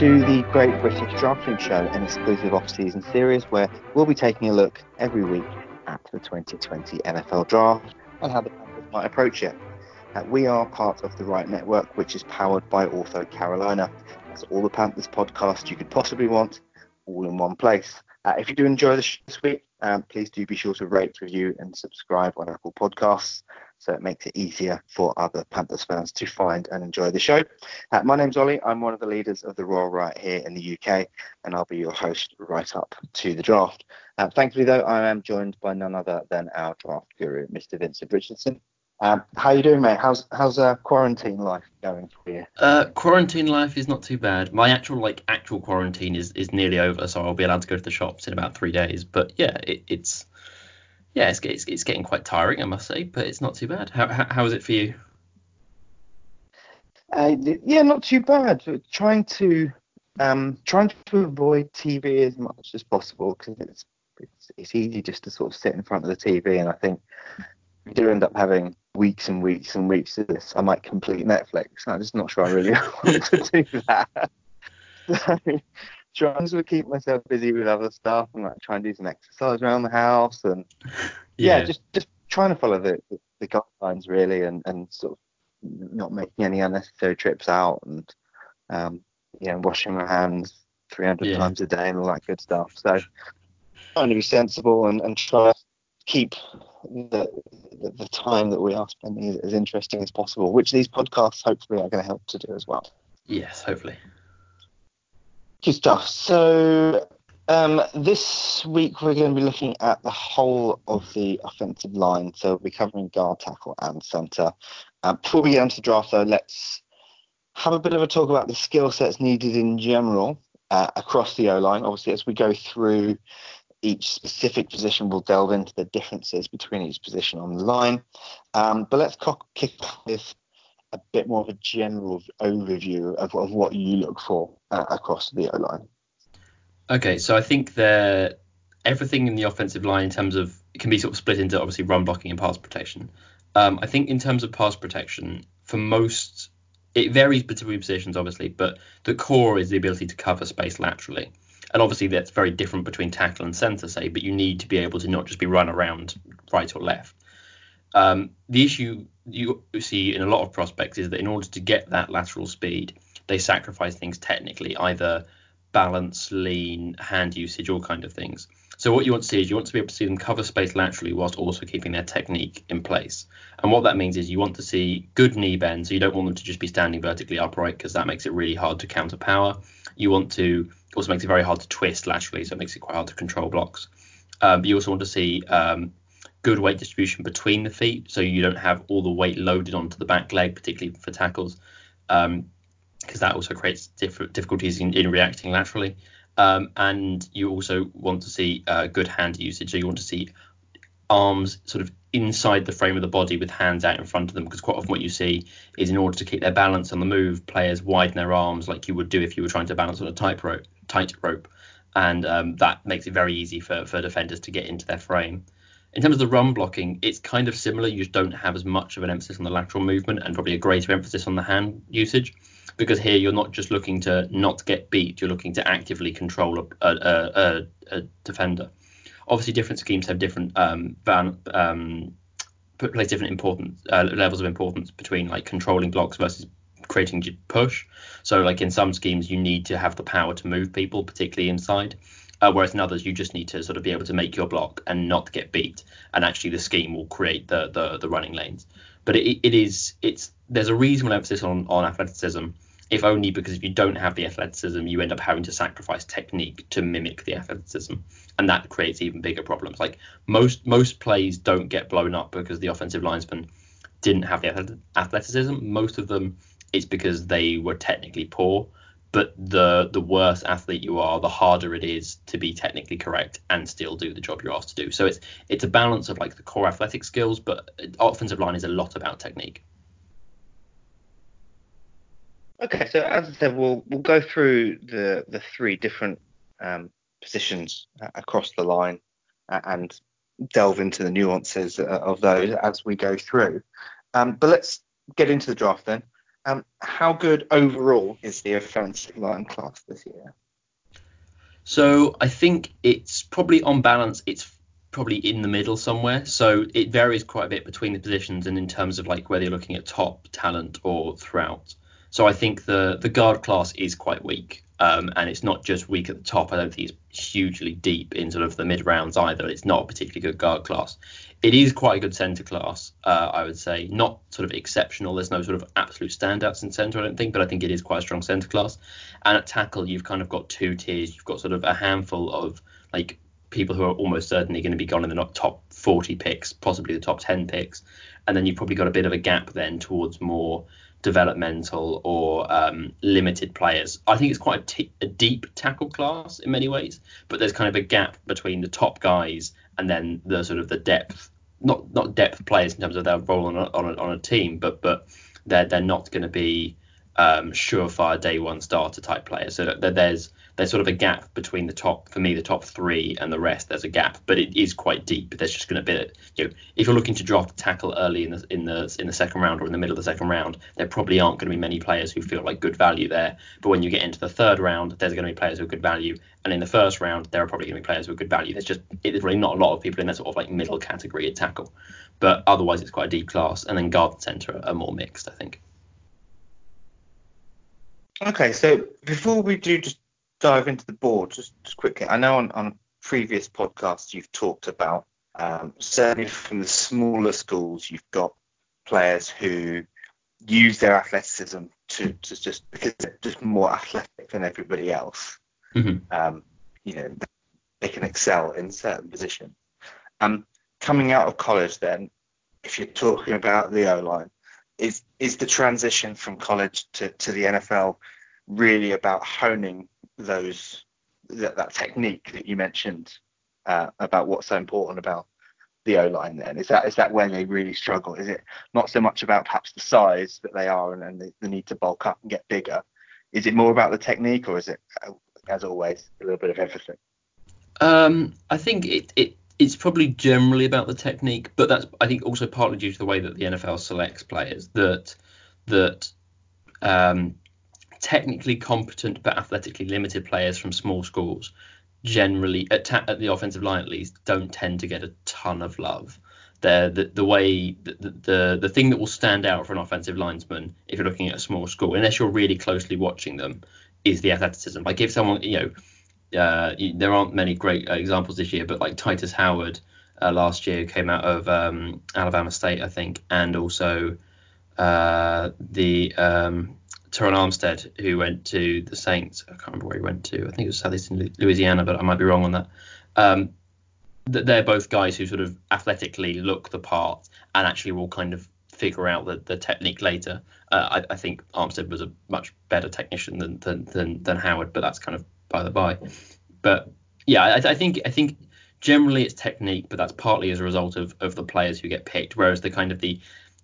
to the Great British Drafting Show, an exclusive off-season series where we'll be taking a look every week at the 2020 NFL Draft and how the Panthers might approach it. Uh, we are part of the Right Network, which is powered by OrthoCarolina. That's all the Panthers podcast you could possibly want, all in one place. Uh, if you do enjoy the show this week, um, please do be sure to rate, review, and subscribe on Apple Podcasts so it makes it easier for other Panthers fans to find and enjoy the show. Uh, my name's Ollie. I'm one of the leaders of the Royal Right here in the UK, and I'll be your host right up to the draft. Uh, thankfully, though, I am joined by none other than our draft guru, Mr. Vincent Richardson. Um, how you doing, mate? How's how's uh, quarantine life going for you? Uh, quarantine life is not too bad. My actual like actual quarantine is is nearly over, so I'll be allowed to go to the shops in about three days. But yeah, it, it's yeah, it's, it's, it's getting quite tiring, I must say, but it's not too bad. How how, how is it for you? Uh, yeah, not too bad. Trying to um, trying to avoid TV as much as possible because it's, it's it's easy just to sort of sit in front of the TV, and I think we do end up having weeks and weeks and weeks of this. I might complete Netflix. I'm just not sure I really want to do that. trying to keep myself busy with other stuff and like try and do some exercise around the house and yeah, yeah just just trying to follow the, the, the guidelines really and, and sort of not making any unnecessary trips out and um, you know washing my hands 300 yeah. times a day and all that good stuff. So trying to be sensible and, and try to keep the, the, the time that we are spending as interesting as possible, which these podcasts hopefully are going to help to do as well. Yes, hopefully. Good stuff. So um, this week we're going to be looking at the whole of the offensive line. So we'll be covering guard, tackle, and centre. Um, before we get into the draft, though, let's have a bit of a talk about the skill sets needed in general uh, across the O line. Obviously, as we go through each specific position, we'll delve into the differences between each position on the line. Um, but let's kick off with a bit more of a general overview of, of what you look for uh, across the O line. Okay, so I think that everything in the offensive line in terms of it can be sort of split into obviously run blocking and pass protection. Um, I think in terms of pass protection, for most it varies between positions obviously, but the core is the ability to cover space laterally. And obviously that's very different between tackle and centre, say, but you need to be able to not just be run around right or left. Um, the issue you see in a lot of prospects is that in order to get that lateral speed, they sacrifice things technically, either balance, lean, hand usage, all kind of things. So what you want to see is you want to be able to see them cover space laterally whilst also keeping their technique in place. And what that means is you want to see good knee bend, so you don't want them to just be standing vertically upright because that makes it really hard to counter power. You want to also makes it very hard to twist laterally, so it makes it quite hard to control blocks. Um, you also want to see um, good weight distribution between the feet, so you don't have all the weight loaded onto the back leg, particularly for tackles, because um, that also creates diff- difficulties in, in, reacting laterally. Um, and you also want to see uh, good hand usage, so you want to see arms sort of inside the frame of the body with hands out in front of them because quite often what you see is in order to keep their balance on the move players widen their arms like you would do if you were trying to balance on a tight rope tight rope. And um, that makes it very easy for, for defenders to get into their frame in terms of the run blocking, it's kind of similar. You just don't have as much of an emphasis on the lateral movement and probably a greater emphasis on the hand usage. Because here you're not just looking to not get beat, you're looking to actively control a, a, a, a defender. Obviously, different schemes have different um, van, um, place different importance uh, levels of importance between like controlling blocks versus creating push. So, like in some schemes, you need to have the power to move people, particularly inside. Uh, whereas in others, you just need to sort of be able to make your block and not get beat, and actually the scheme will create the the, the running lanes. But it, it is it's there's a reasonable emphasis on on athleticism, if only because if you don't have the athleticism, you end up having to sacrifice technique to mimic the athleticism, and that creates even bigger problems. Like most most plays don't get blown up because the offensive linesman didn't have the athleticism. Most of them it's because they were technically poor but the the worse athlete you are, the harder it is to be technically correct and still do the job you're asked to do. So it's it's a balance of like the core athletic skills, but offensive line is a lot about technique. Okay, so as I said, we'll we'll go through the the three different um, positions across the line and delve into the nuances of those as we go through. Um, but let's get into the draft then. Um, how good overall is the offensive line class this year? So I think it's probably on balance, it's probably in the middle somewhere. So it varies quite a bit between the positions and in terms of like whether you're looking at top talent or throughout. So I think the the guard class is quite weak. Um, and it's not just weak at the top. I don't think it's hugely deep in sort of the mid rounds either. It's not a particularly good guard class. It is quite a good centre class, uh, I would say. Not sort of exceptional. There's no sort of absolute standouts in centre, I don't think, but I think it is quite a strong centre class. And at tackle, you've kind of got two tiers. You've got sort of a handful of like people who are almost certainly going to be gone in the top 40 picks, possibly the top 10 picks. And then you've probably got a bit of a gap then towards more developmental or um, limited players. I think it's quite a, t- a deep tackle class in many ways, but there's kind of a gap between the top guys and then the sort of the depth, not not depth players in terms of their role on a, on a, on a team, but but they're they're not going to be um, surefire day one starter type player. So there's there's sort of a gap between the top for me the top three and the rest. There's a gap, but it is quite deep. There's just going to be you know if you're looking to draft tackle early in the in the in the second round or in the middle of the second round, there probably aren't going to be many players who feel like good value there. But when you get into the third round, there's going to be players who are good value, and in the first round, there are probably going to be players are good value. There's just it's really not a lot of people in that sort of like middle category at tackle, but otherwise it's quite a deep class. And then guard and center are more mixed, I think. Okay, so before we do just dive into the board just, just quickly. I know on, on previous podcasts you've talked about um, certainly from the smaller schools you've got players who use their athleticism to, to just because they're just more athletic than everybody else. Mm-hmm. Um, you know, they can excel in certain positions. Um, coming out of college, then, if you're talking about the O line, is is the transition from college to, to the NFL really about honing those that, that technique that you mentioned uh, about what's so important about the O line then? Is that is that where they really struggle? Is it not so much about perhaps the size that they are and, and the, the, need to bulk up and get bigger? Is it more about the technique or is it, uh, as always, a little bit of everything? Um, I think it, it it's probably generally about the technique, but that's I think also partly due to the way that the NFL selects players that that um, technically competent but athletically limited players from small schools generally at, ta- at the offensive line at least don't tend to get a ton of love. The, the way the, the the thing that will stand out for an offensive lineman if you're looking at a small school, unless you're really closely watching them, is the athleticism. Like if someone you know, uh, there aren't many great examples this year, but like Tytus Howard uh, last year came out of um, Alabama State, I think, and also uh, the um, Terron Armstead, who went to the Saints. I can't remember where he went to. I think it was Southeastern Louisiana, but I might be wrong on that. Um, they're both guys who sort of athletically look the part and actually will kind of figure out the, the technique later. Uh, I, I, think Armstead was a much better technician than, than than, than Howard, but that's kind of by the by. But yeah, I, I, think I think generally it's technique, but that's partly as a result of of the players who get picked. Whereas the kind of the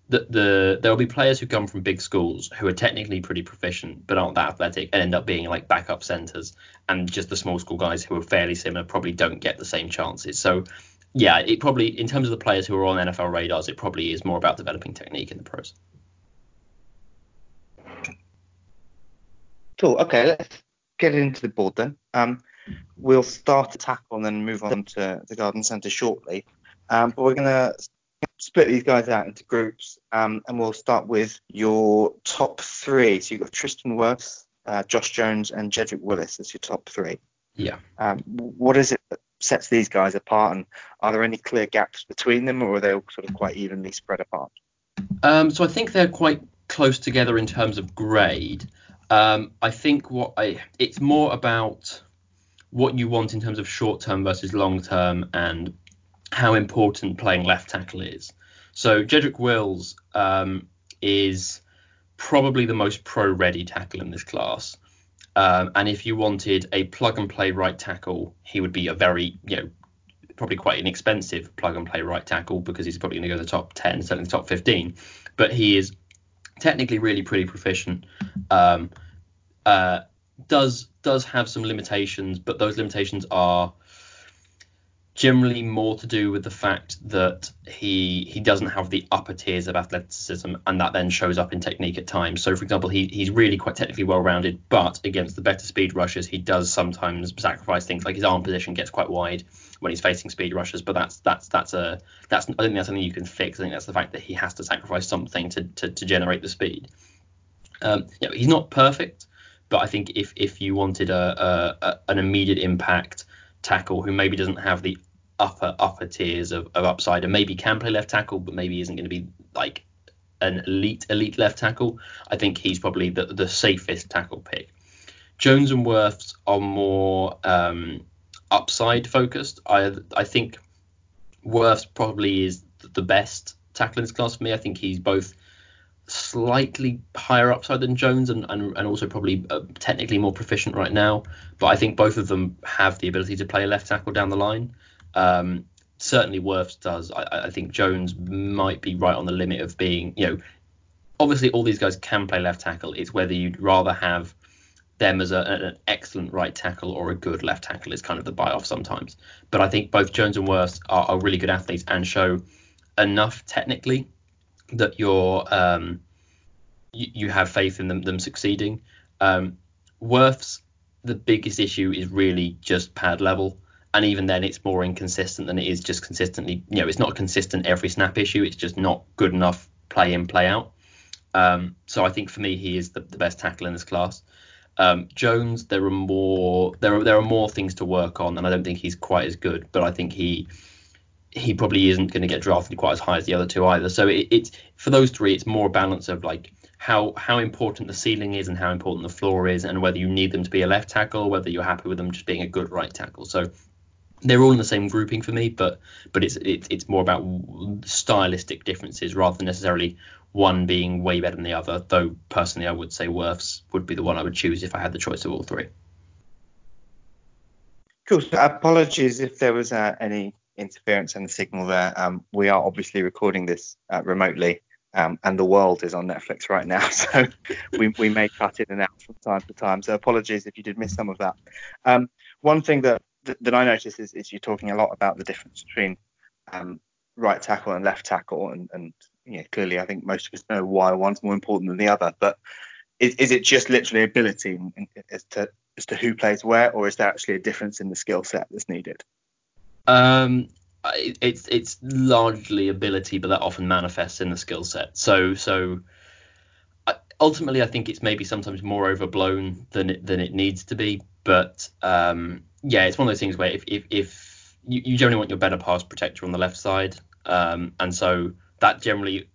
the, the there will be players who come from big schools who are technically pretty proficient but aren't that athletic and end up being like backup centers and just the small school guys who are fairly similar probably don't get the same chances so yeah it probably in terms of the players who are on NFL radars it probably is more about developing technique in the pros cool okay let's get into the board then um we'll start a tackle and then move on to the garden center shortly um, but we're going to split these guys out into groups, um, and we'll start with your top three. So you've got Tristan Wirfs, uh, Josh Jones, and Jedrick Wills as your top three. Yeah. Um, what is it that sets these guys apart, and are there any clear gaps between them, or are they all sort of quite evenly spread apart? Um, so I think they're quite close together in terms of grade. Um, I think what I it's more about what you want in terms of short term versus long term and how important playing left tackle is. So Jedrick Wills um, is probably the most pro-ready tackle in this class. Um, and if you wanted a plug and play right tackle, he would be a very, you know, probably quite inexpensive plug and play right tackle because he's probably going to go to the top 10, certainly the top 15. But he is technically really pretty proficient. Um, uh, does does have some limitations, but those limitations are generally more to do with the fact that he he doesn't have the upper tiers of athleticism, and that then shows up in technique at times. So, for example, he he's really quite technically well rounded, but against the better speed rushers, he does sometimes sacrifice things like his arm position gets quite wide when he's facing speed rushers. But that's that's that's a that's I think that's something you can fix. I think that's the fact that he has to sacrifice something to to, to generate the speed. Um, know, he's not perfect, but I think if if you wanted a, a, a an immediate impact tackle who maybe doesn't have the upper upper tiers of, of upside and maybe can play left tackle but maybe isn't going to be like an elite elite left tackle i think he's probably the, the safest tackle pick. Jones and wirfs are more um, upside focused. I i think wirfs probably is the best tackle in this class for me. I think he's both slightly higher upside than Jones and, and, and also probably uh, technically more proficient right now. But I think both of them have the ability to play left tackle down the line. Um, certainly Wirfs does. I, I think Jones might be right on the limit of being, you know, obviously all these guys can play left tackle. It's whether you'd rather have them as a, an excellent right tackle or a good left tackle is kind of the buy off sometimes. But I think both Jones and Wirfs are, are really good athletes and show enough technically that you're um, you, you, have faith in them them succeeding. Um, Wirfs, the biggest issue is really just pad level, and even then, it's more inconsistent than it is just consistently. You know, it's not a consistent every snap issue. It's just not good enough play in play out. Um, so I think for me, he is the, the best tackle in this class. Um, Jones, there are more there are there are more things to work on, and I don't think he's quite as good. But I think he he probably isn't going to get drafted quite as high as the other two either. So it, it's for those three, it's more a balance of like how how important the ceiling is and how important the floor is, and whether you need them to be a left tackle, whether you're happy with them just being a good right tackle. So they're all in the same grouping for me, but but it's it, it's more about stylistic differences rather than necessarily one being way better than the other. Though personally, I would say Wirfs would be the one I would choose if I had the choice of all three. Cool. So apologies if there was uh, any interference in the signal there. Um, we are obviously recording this uh, remotely, um, and the world is on Netflix right now, so we, we may cut in and out from time to time. So apologies if you did miss some of that. Um, one thing that, that, I noticed is, is, you're talking a lot about the difference between um, right tackle and left tackle, and, and clearly I think most of us know why one's more important than the other. But is, is it just literally ability as to as to who plays where, or is there actually a difference in the skill set that's needed? Um, it's it's largely ability, but that often manifests in the skill set. So so ultimately, I think it's maybe sometimes more overblown than it, than it needs to be. But um, yeah, it's one of those things where if if, if you, you generally want your better pass protector on the left side, um, and so that generally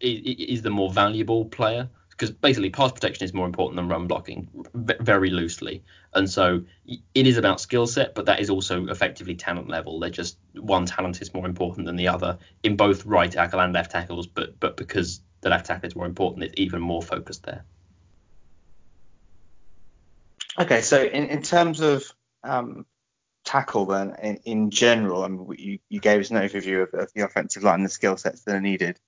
is, is the more valuable player because basically pass protection is more important than run blocking very loosely. And so it is about skill set but that is also effectively talent level. They're just one talent is more important than the other in both right tackle and left tackles but but because the left tackle is more important it's even more focused there. Okay so in, in terms of um, tackle then in, in general I mean, you, you gave us an overview of, of the offensive line and the skill sets that are needed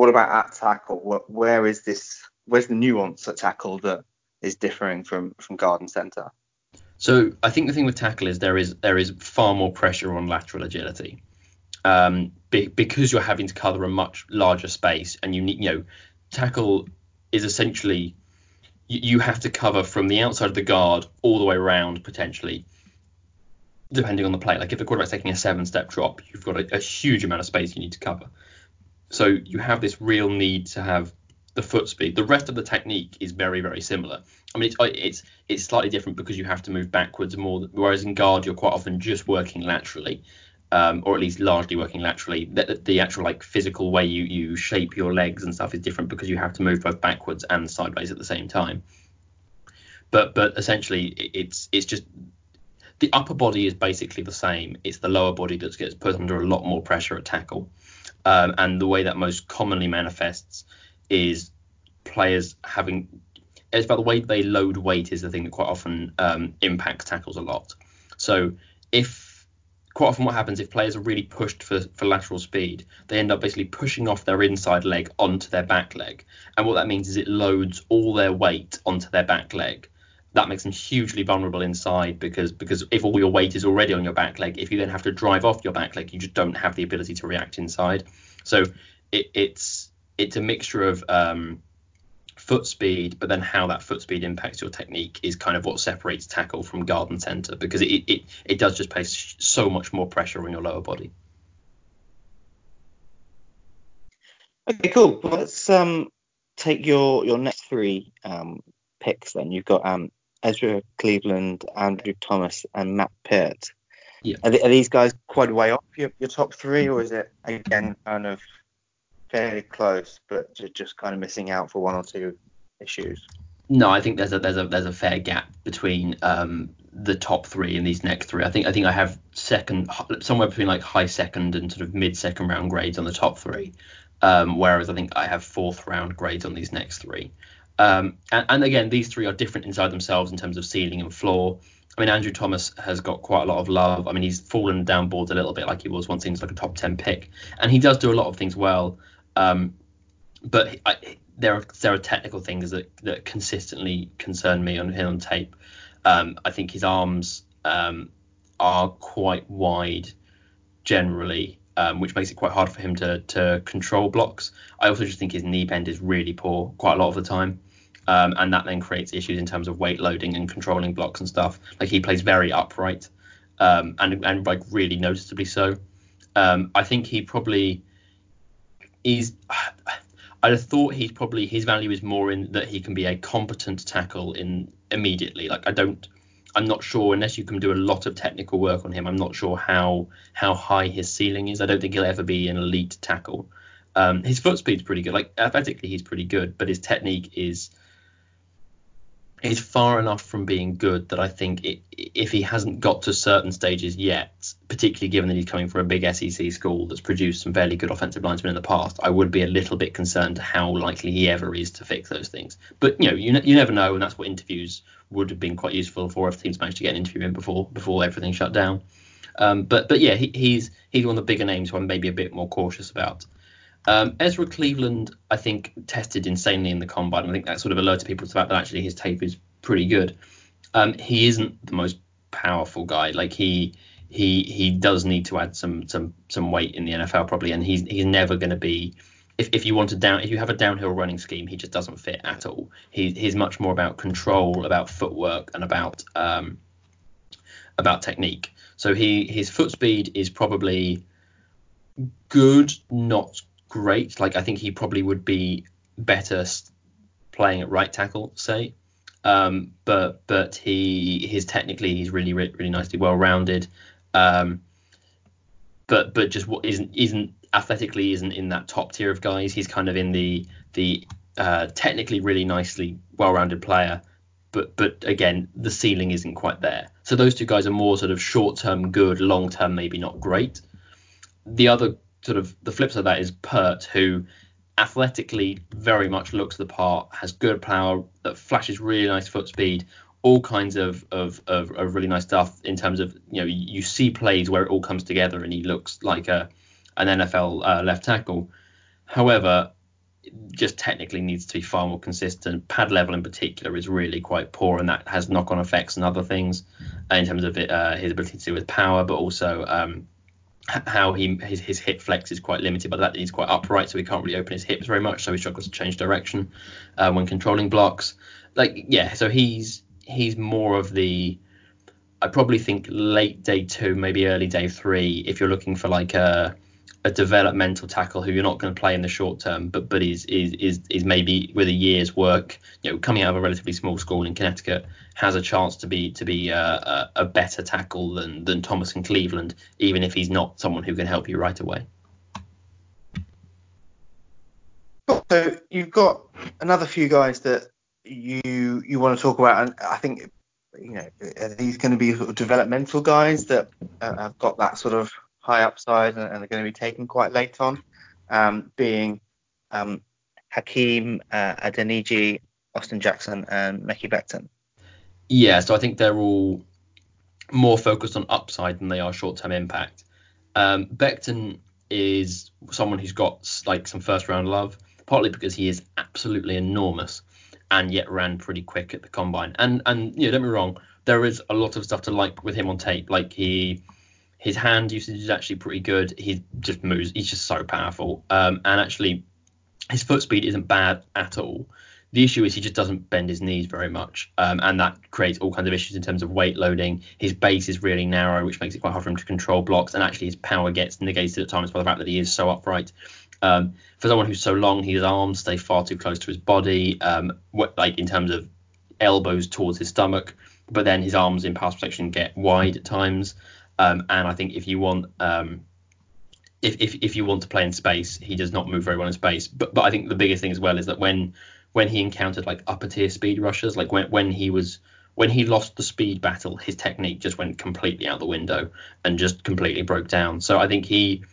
what about at tackle? Where is this where's the nuance at tackle that is differing from from guard and center? So I think the thing with tackle is there is there is far more pressure on lateral agility. Um, be, because you're having to cover a much larger space and you need you know tackle is essentially you, you have to cover from the outside of the guard all the way around potentially depending on the play. Like if the quarterback's taking a seven step drop, you've got a, a, huge amount of space you need to cover. So you have this real need to have the foot speed. The rest of the technique is very, very similar. I mean, it's it's it's slightly different because you have to move backwards more. Whereas in guard, you're quite often just working laterally, um, or at least largely working laterally. The, the, actual like physical way you you shape your legs and stuff is different because you have to move both backwards and sideways at the same time. But but essentially, it's it's just the upper body is basically the same. It's the lower body that gets put under a lot more pressure at tackle. Um, and the way that most commonly manifests is players having it's about the way they load weight is the thing that quite often um, impacts tackles a lot. So if quite often what happens if players are really pushed for, for lateral speed, they end up basically pushing off their inside leg onto their back leg. And what that means is it loads all their weight onto their back leg. that makes them hugely vulnerable inside because because if all your weight is already on your back leg, if you then have to drive off your back leg, you just don't have the ability to react inside. So it, it's it's a mixture of um, foot speed, but then how that foot speed impacts your technique is kind of what separates tackle from guard and center because it it, it does just place so much more pressure on your lower body. Okay, cool. Well, let's um take your your next three um picks then. You've got um Ezra Cleveland, Andrew Thomas, and Matt Peart. Yeah. Are, are, these guys quite way off your, your top three, or is it again kind of fairly close, but just kind of missing out for one or two issues? No, I think there's a there's a there's a fair gap between um, the top three and these next three. I think I think I have second somewhere between like high second and sort of mid second round grades on the top three, um, whereas I think I have fourth round grades on these next three. Um, and, and, again, these three are different inside themselves in terms of ceiling and floor. I mean, Andrew Thomas has got quite a lot of love. I mean, he's fallen down boards a little bit like he was once. Seems like a top ten pick, and he does do a lot of things well. Um, but I, there are there are technical things that that consistently concern me on him on tape. Um, I think his arms um, are quite wide generally, um, which makes it quite hard for him to to control blocks. I also just think his knee bend is really poor quite a lot of the time. Um, and that then creates issues in terms of weight loading and controlling blocks and stuff. Like he plays very upright, um, and and like really noticeably so. Um, I think he probably is. Have thought he's probably his value is more in that he can be a competent tackle in immediately. Like I don't, I'm not sure unless you can do a lot of technical work on him. I'm not sure how how high his ceiling is. I don't think he'll ever be an elite tackle. Um, his foot speed's pretty good. Like athletically, he's pretty good, but his technique is is far enough from being good that I think it, if he hasn't got to certain stages yet, particularly given that he's coming from a big SEC school that's produced some fairly good offensive linemen in the past, I would be a little bit concerned how likely he ever is to fix those things. But you know, you, you never know, and that's what interviews would have been quite useful for if teams managed to get an interview in before before everything shut down. Um, but but yeah, he, he's he's one of the bigger names who I'm maybe a bit more cautious about. Um, Ezra Cleveland, I think, tested insanely in the combine. I think that sort of alerted people to the fact that actually his tape is pretty good. Um, he isn't the most powerful guy. Like he he he does need to add some some some weight in the NFL probably, and he's he's never going to be. If, if you want to down if you have a downhill running scheme, he just doesn't fit at all. He, he's much more about control, about footwork, and about um, about technique. So he his foot speed is probably good, not great. Like I think he probably would be better playing at right tackle, say. Um, but but he his technically he's really really nicely well rounded. Um, but but just what isn't isn't athletically isn't in that top tier of guys. He's kind of in the the uh, technically really nicely well rounded player. But but again, the ceiling isn't quite there. So those two guys are more sort of short term good, long term maybe not great. The other sort of the flip side of that is Peart, who athletically very much looks the part, has good power, that flashes really nice foot speed, all kinds of, of, of, of, really nice stuff in terms of you know you see plays where it all comes together and he looks like a an NFL uh, left tackle. However, just technically needs to be far more consistent. Pad level in particular is really quite poor, and that has knock-on effects and other things uh, in terms of it, uh, his ability to do with power, but also um, how he his, his hip flex is quite limited by that he's quite upright, so he can't really open his hips very much, so he struggles to change direction uh, when controlling blocks. Like yeah, so he's he's more of the I probably think late day two, maybe early day three, if you're looking for like a a developmental tackle who you're not going to play in the short term, but but is is is maybe with a year's work, you know, coming out of a relatively small school in Connecticut, has a chance to be to be a, a, a better tackle than than Thomas in Cleveland, even if he's not someone who can help you right away. So you've got another few guys that you you want to talk about, and I think you know are these going to be sort of developmental guys that uh, have got that sort of high upside and, and are going to be taken quite late on, um, being um, Hakeem uh, Adeniji, Austin Jackson, and Mekhi Becton. Yeah, so I think they're all more focused on upside than they are short-term impact. Um, Becton is someone who's got like some first-round love, partly because he is absolutely enormous. and yet ran pretty quick at the combine. And and you know, don't be wrong, there is a lot of stuff to like with him on tape. Like he his hand usage is actually pretty good. He just moves. He's just so powerful. Um, and actually, his foot speed isn't bad at all. The issue is he just doesn't bend his knees very much, um, and that creates all kinds of issues in terms of weight loading. His base is really narrow, which makes it quite hard for him to control blocks, and actually his power gets negated at times by the fact that he is so upright. Um, for someone who's so long, his arms stay far too close to his body, um, what, like in terms of elbows towards his stomach, but then his arms in pass protection get wide at times. Um, and I think if you want um, if, if if you want to play in space, he does not move very well in space. But but I think the biggest thing as well is that when when he encountered like upper tier speed rushers, like when when he was when he lost the speed battle, his technique just went completely out the window and just completely broke down. So I think he,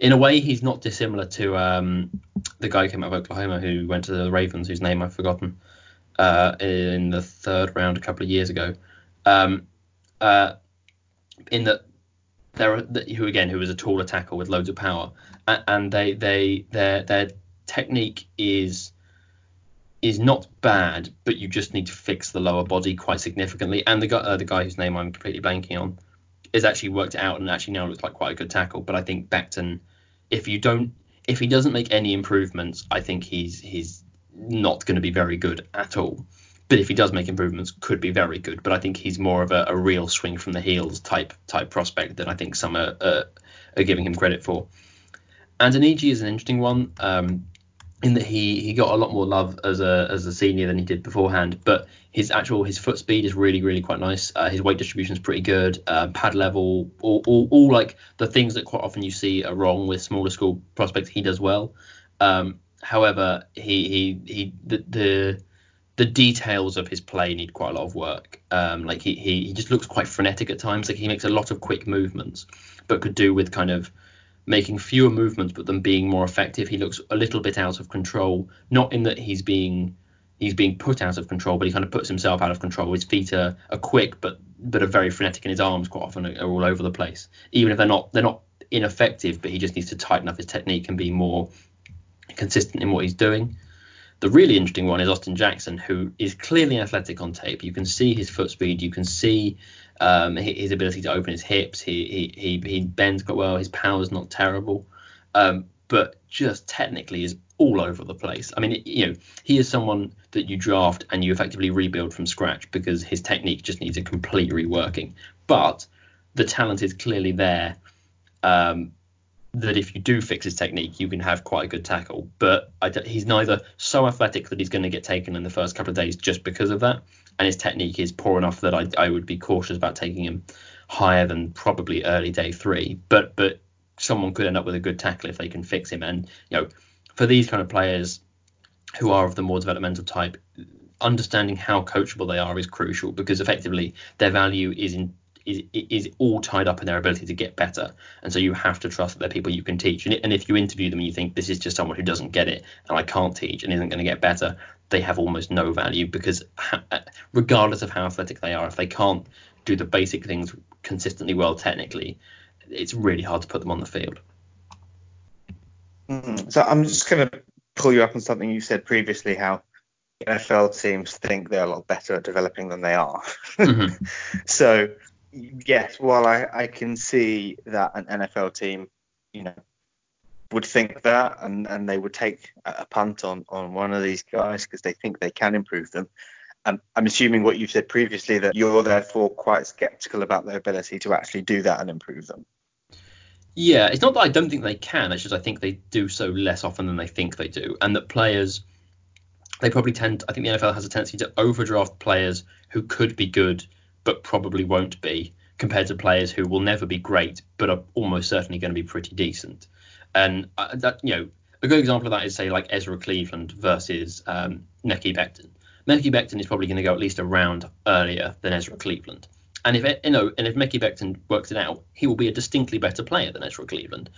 in a way, he's not dissimilar to um, the guy who came out of Oklahoma who went to the Ravens, whose name I've forgotten, uh, in the third round a couple of years ago. Um, uh, in that there are who again who is a taller tackle with loads of power, and they they their their technique is is not bad, but you just need to fix the lower body quite significantly. And the guy uh, the guy whose name I'm completely blanking on is actually worked out and actually now looks like quite a good tackle. But I think Becton, if you don't if he doesn't make any improvements, I think he's he's not going to be very good at all but if he does make improvements, could be very good. But I think he's more of a, a real swing from the heels type type prospect than I think some are, are, are giving him credit for. Adeniji is an interesting one um, in that he he got a lot more love as a as a senior than he did beforehand, but his actual his foot speed is really really quite nice. Uh, his weight distribution is pretty good. Uh, pad level, all, all all like the things that quite often you see are wrong with smaller school prospects, he does well. Um, however, he he he the, the the details of his play need quite a lot of work. Um, like he, he he just looks quite frenetic at times. Like he makes a lot of quick movements, but could do with kind of making fewer movements, but them being more effective. He looks a little bit out of control. Not in that he's being he's being put out of control, but he kind of puts himself out of control. His feet are, are quick, but but are very frenetic, and his arms quite often are, are all over the place. Even if they're not they're not ineffective, but he just needs to tighten up his technique and be more consistent in what he's doing. The really interesting one is Austin Jackson, who is clearly athletic on tape. You can see his foot speed. You can see um, his ability to open his hips. He, he he he bends quite well. His power is not terrible, um, but just technically is all over the place. I mean, you know, he is someone that you draft and you effectively rebuild from scratch because his technique just needs a complete reworking. But the talent is clearly there. Um, that if you do fix his technique, you can have quite a good tackle. But he's neither so athletic that he's going to get taken in the first couple of days just because of that, and his technique is poor enough that I, I would be cautious about taking him higher than probably early day three. But but someone could end up with a good tackle if they can fix him. And you know, for these kind of players who are of the more developmental type, understanding how coachable they are is crucial because effectively their value is in is, is all tied up in their ability to get better. And so you have to trust that they're people you can teach. And, and if you interview them and you think this is just someone who doesn't get it and I can't teach and isn't going to get better, they have almost no value because ha- regardless of how athletic they are, if they can't do the basic things consistently well technically, it's really hard to put them on the field. Mm-hmm. So I'm just going to pull you up on something you said previously, how NFL teams think they're a lot better at developing than they are. Mm-hmm. so yes, while I, I can see that an NFL team, you know, would think that and, and they would take a punt on, on one of these guys because they think they can improve them. Um, I'm assuming what you've said previously that you're therefore quite skeptical about their ability to actually do that and improve them. Yeah, it's not that I don't think they can. It's just I think they do so less often than they think they do, and that players they probably tend. I think the NFL has a tendency to overdraft players who could be good but probably won't be, compared to players who will never be great but are almost certainly going to be pretty decent. And uh, that you know a good example of that is say like Ezra Cleveland versus um, Mekhi Becton. Mekhi Becton is probably going to go at least a round earlier than Ezra Cleveland. And if you know, and if Mekhi Becton works it out, he will be a distinctly better player than Ezra Cleveland.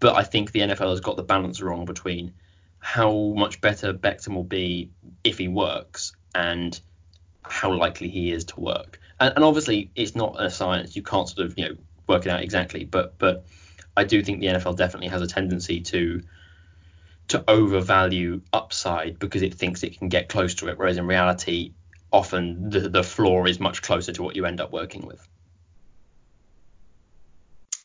But I think the NFL has got the balance wrong between how much better Becton will be if he works and how likely he is to work and, and obviously it's not a science. You can't sort of you know work it out exactly, but but I do think the NFL definitely has a tendency to to overvalue upside because it thinks it can get close to it, whereas in reality, often the, the floor is much closer to what you end up working with.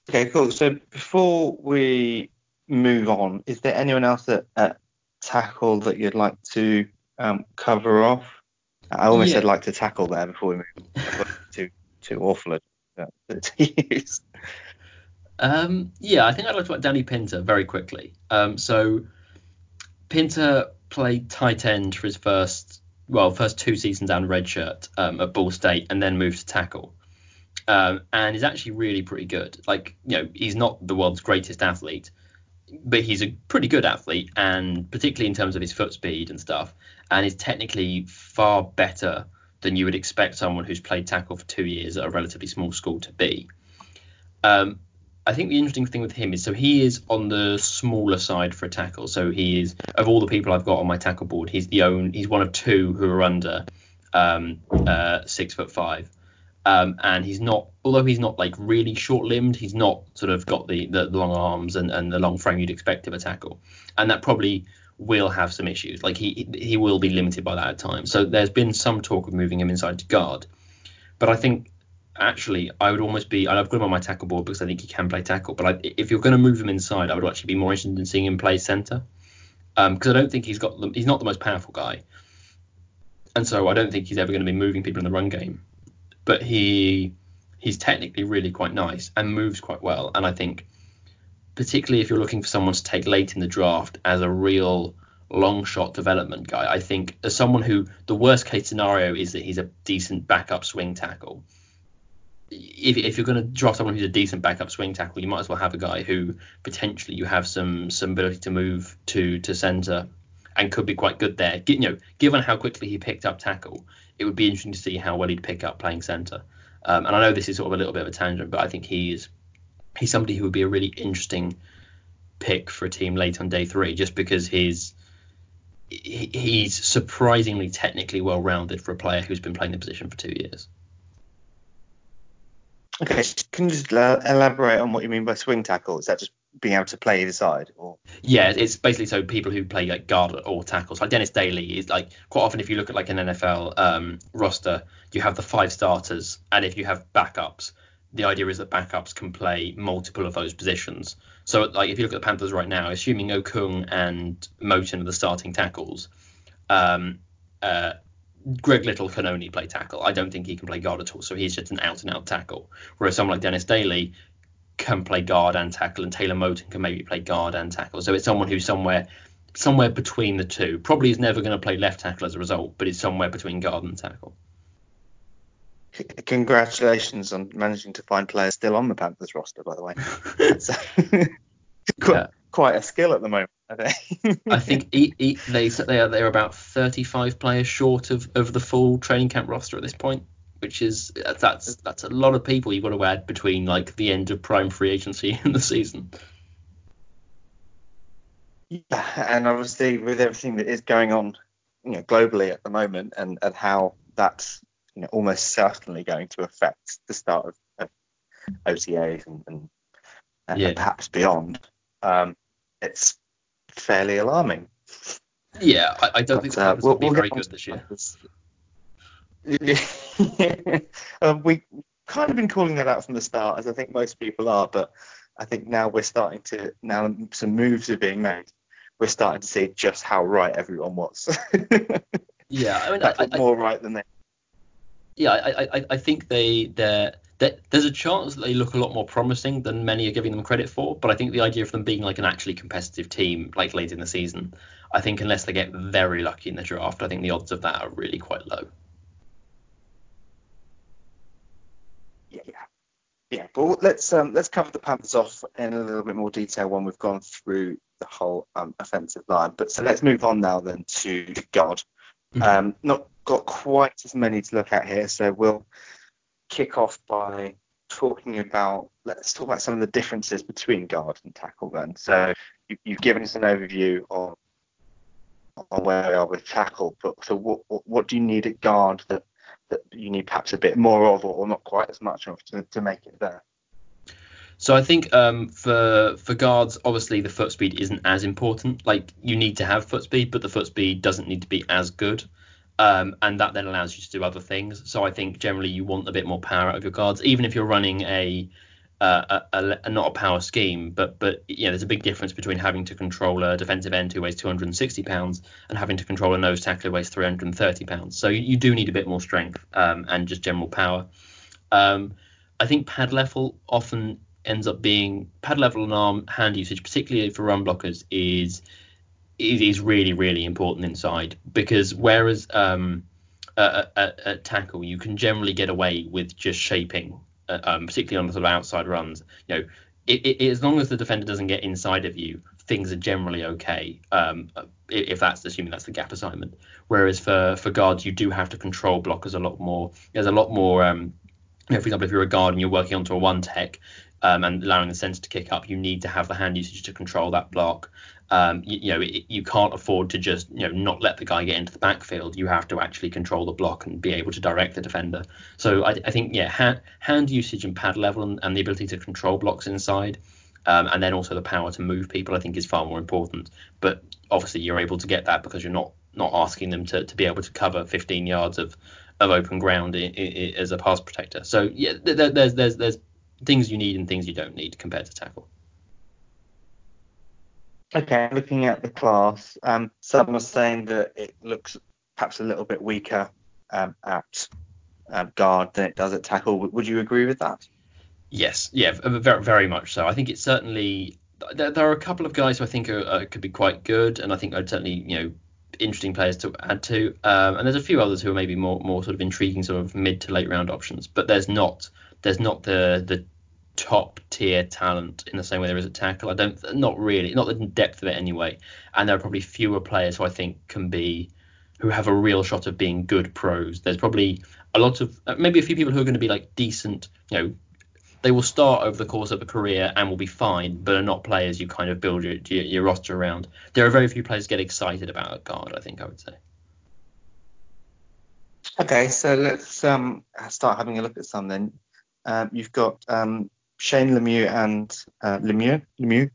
Okay, cool. So before we move on, is there anyone else at, at tackle that you'd like to um, cover off? I almost yeah. said like to tackle there before we move. too too awful to use. Um, yeah, I think I'd like to talk about Danny Pinter very quickly. Um, so Pinter played tight end for his first, well, first two seasons down redshirt um, at Ball State, and then moved to tackle. Um, and he's actually really pretty good. Like, you know, he's not the world's greatest athlete, but he's a pretty good athlete, and particularly in terms of his foot speed and stuff, and is technically far better than you would expect someone who's played tackle for two years at a relatively small school to be. Um, I think the interesting thing with him is so he is on the smaller side for a tackle. So he is of all the people I've got on my tackle board, he's the own he's one of two who are under um, uh, six foot five. Um, and he's not although he's not like really short limbed, he's not sort of got the, the long arms and, and the long frame you'd expect of a tackle. And that probably will have some issues. Like he he will be limited by that at times. So there's been some talk of moving him inside to guard. But I think actually, I would almost be. I've got him on my tackle board because I think he can play tackle. But I, if you're going to move him inside, I would actually be more interested in seeing him play centre because um, I don't think he's got. The, he's not the most powerful guy, and so I don't think he's ever going to be moving people in the run game. But he he's technically really quite nice and moves quite well. And I think particularly if you're looking for someone to take late in the draft as a real long shot development guy. I think as someone who the worst case scenario is that he's a decent backup swing tackle if, if you're going to draft someone who's a decent backup swing tackle, you might as well have a guy who potentially you have some some ability to move to to center and could be quite good there. You know, given how quickly he picked up tackle, it would be interesting to see how well he'd pick up playing center. Um, and I know this is sort of a little bit of a tangent, but I think he's he's somebody who would be a really interesting pick for a team late on day three, just because he's he's surprisingly technically well rounded for a player who's been playing the position for two years. Okay, can you just elaborate on what you mean by swing tackle? Is that just being able to play either side? Or yeah, it's basically so people who play like guard or tackles, like Dennis Daley is like quite often if you look at like an NFL um, roster, you have the five starters, and if you have backups, the idea is that backups can play multiple of those positions. So like if you look at the Panthers right now, assuming Okung and Moton are the starting tackles, um, uh, Greg Little can only play tackle. I don't think he can play guard at all. So he's just an out and out tackle. Whereas someone like Dennis Daley can play guard and tackle, and Taylor Moton can maybe play guard and tackle. So it's someone who's somewhere somewhere between the two. Probably is never going to play left tackle as a result, but is somewhere between guard and tackle. Congratulations on managing to find players still on the Panthers roster, by the way. quite, yeah. quite a skill at the moment. I think he, he, they they are they're about 35 players short of, of the full training camp roster at this point, which is that's that's a lot of people you've got to add between like the end of prime free agency and the season. Yeah, and obviously with everything that is going on, you know, globally at the moment, and and how that's you know almost certainly going to affect the start of, of OTAs and, and, yeah. perhaps beyond. Um, it's fairly alarming. Yeah, I, I don't but, think the uh, we'll, will be we'll very good this year. um, we kind of been calling that out from the start, as I think most people are, but I think now we're starting to now some moves are being made. We're starting to see just how right everyone was. yeah, I mean, I, I, more right than they. Yeah, I, I, I think they they're there's a chance that they look a lot more promising than many are giving them credit for. But I think the idea of them being like an actually competitive team, like late in the season, I think unless they get very lucky in the draft, I think the odds of that are really quite low. Yeah, yeah. But let's um, let's cover the Panthers off in a little bit more detail when we've gone through the whole um, offensive line. But so let's move on now then to guard. Mm-hmm. Um, not got quite as many to look at here, so we'll kick off by talking about let's talk about some of the differences between guard and tackle then. So you, have given us an overview on on where we are with tackle, but so what what do you need at guard that that you need perhaps a bit more of or not quite as much of to, to make it there? So I think um, for for guards, obviously the foot speed isn't as important. Like you need to have foot speed, but the foot speed doesn't need to be as good. Um, and that then allows you to do other things. So I think generally you want a bit more power out of your guards, even if you're running a, uh, a, a, not a power scheme, but but know there's a big difference between having to control a defensive end who weighs 260 pounds and having to control a nose tackle who weighs 330 pounds. So you, you do need a bit more strength um, and just general power. Um, I think pad level often ends up being pad level and arm hand usage, particularly for run blockers, is is really really important inside because whereas um, at, tackle you can generally get away with just shaping, uh, um, particularly on the sort of outside runs. You know, it, it, as long as the defender doesn't get inside of you, things are generally okay. Um, if that's assuming that's the gap assignment. Whereas for for guards, you do have to control blockers a lot more. There's a lot more. Um, you know, for example, if you're a guard and you're working onto a one tech, um, and allowing the center to kick up, you need to have the hand usage to control that block. Um, you, you, know, it, you can't afford to just you know not let the guy get into the backfield. You have to actually control the block and be able to direct the defender. So I, I think yeah, hand, hand usage and pad level and, and the ability to control blocks inside. Um, and then also the power to move people, I think, is far more important. But obviously, you're able to get that because you're not not asking them to, to be able to cover 15 yards of of open ground as a pass protector. So yeah, there, there's there's there's things you need and things you don't need compared to tackle. Okay, looking at the class, um, some are saying that it looks perhaps a little bit weaker um, at um, guard than it does at tackle. Would you agree with that? Yes, yeah, very, very much so. I think it's certainly there, there are a couple of guys who I think are, uh, could be quite good, and I think are certainly you know interesting players to add to. Um, and there's a few others who are maybe more more sort of intriguing, sort of mid to late round options. But there's not there's not the the top tier talent in the same way there is at tackle. I don't, not really, not the depth of it anyway. And there are probably fewer players who I think can be, who have a real shot of being good pros. There's probably a lot of, uh, maybe a few people who are going to be like decent, you know, they will start over the course of a career and will be fine, but are not players you kind of build your, your, your roster around. There are very few players get excited about guard, I think I would say. Okay, so let's um, start having a look at some then. Um, you've got um, Shane Lemieux and uh, Lemieux, Lemieux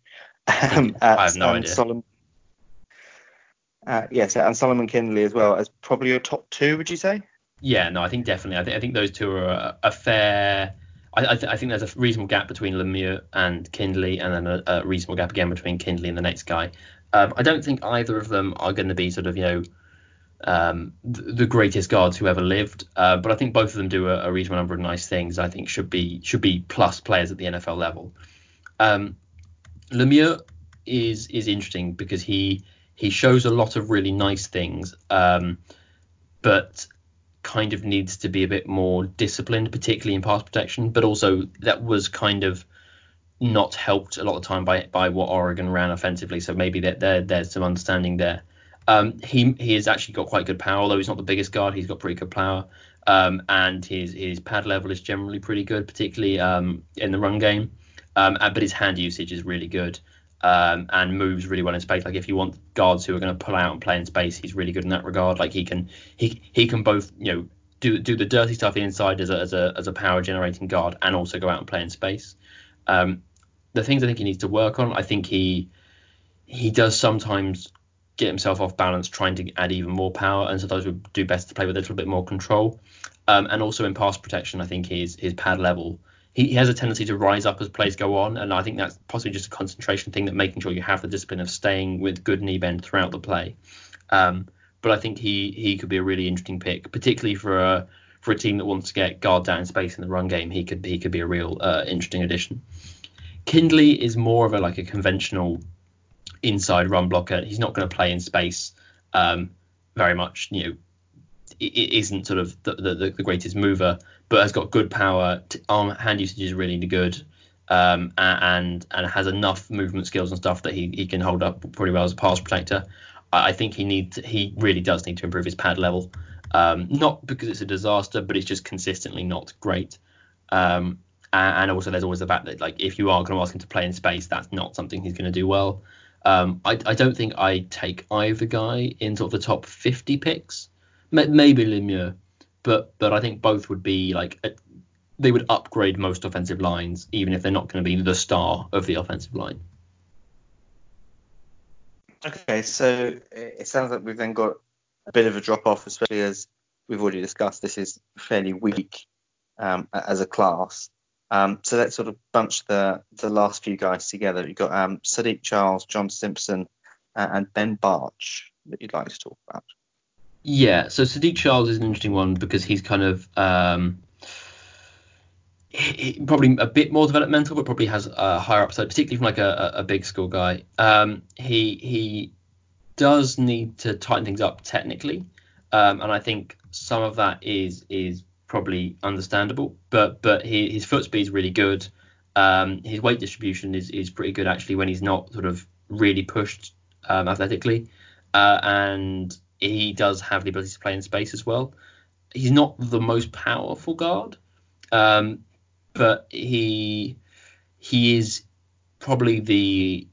um, I have no idea. Solomon, uh, yes, and Solomon Kindley as well as probably your top two, would you say? Yeah, no, I think definitely. I think I think those two are a, a fair. I, I, th- I, think there's a reasonable gap between Lemieux and Kindley, and then a, a reasonable gap again between Kindley and the next guy. Um, I don't think either of them are going to be sort of you know um, the greatest guards who ever lived. Uh, but I think both of them do a, a, reasonable number of nice things. I think should be should be plus players at the NFL level. Um, Lemieux is is interesting because he he shows a lot of really nice things, um, but kind of needs to be a bit more disciplined, particularly in pass protection. But also that was kind of not helped a lot of time by by what Oregon ran offensively. So maybe that there there's some understanding there. Um, he he has actually got quite good power, although he's not the biggest guard. He's got pretty good power, um, and his his pad level is generally pretty good, particularly um, in the run game. Um, but his hand usage is really good um, and moves really well in space. Like if you want guards who are going to pull out and play in space, he's really good in that regard. Like he can he he can both you know do do the dirty stuff inside as a as a as a power generating guard and also go out and play in space. Um, the things I think he needs to work on, I think he he does sometimes get himself off balance trying to add even more power, and sometimes would do best to play with a little bit more control. Um, and also in pass protection, I think his his pad level. He, he has a tendency to rise up as plays go on, and I think that's possibly just a concentration thing that making sure you have the discipline of staying with good knee bend throughout the play. Um, but I think he he could be a really interesting pick, particularly for a for a team that wants to get guard down space in the run game. He could he could be a real uh, interesting addition. Kindley is more of a like a conventional inside run blocker. He's not going to play in space um, very much. You know, it, isn't sort of the, the, the, greatest mover, but has got good power. Arm hand usage is really good, um, and and has enough movement skills and stuff that he, he can hold up pretty well as a pass protector. I, think he needs he really does need to improve his pad level. Um, not because it's a disaster, but it's just consistently not great. Um, and also there's always the fact that like if you are going to ask him to play in space, that's not something he's going to do well. Um, I, I, don't think I take either guy in sort of the top 50 picks. Maybe Lemieux, but but I think both would be like they would upgrade most offensive lines, even if they're not going to be the star of the offensive line. Okay, so it sounds like we've then got a bit of a drop off, especially as we've already discussed. This is fairly weak um, as a class. Um, so let's sort of bunch the the last few guys together. You've got um, Saahdiq Charles, John Simpson, uh, and Ben Bartch that you'd like to talk about. Yeah, so Saahdiq Charles is an interesting one because he's kind of um, he, probably a bit more developmental, but probably has a higher upside, particularly from like a, a big school guy. Um, he he does need to tighten things up technically, um, and I think some of that is is probably understandable. But but he, his foot speed is really good. Um, his weight distribution is is pretty good actually when he's not sort of really pushed um, athletically, uh, and he does have the ability to play in space as well. He's not the most powerful guard, um, but he he is probably the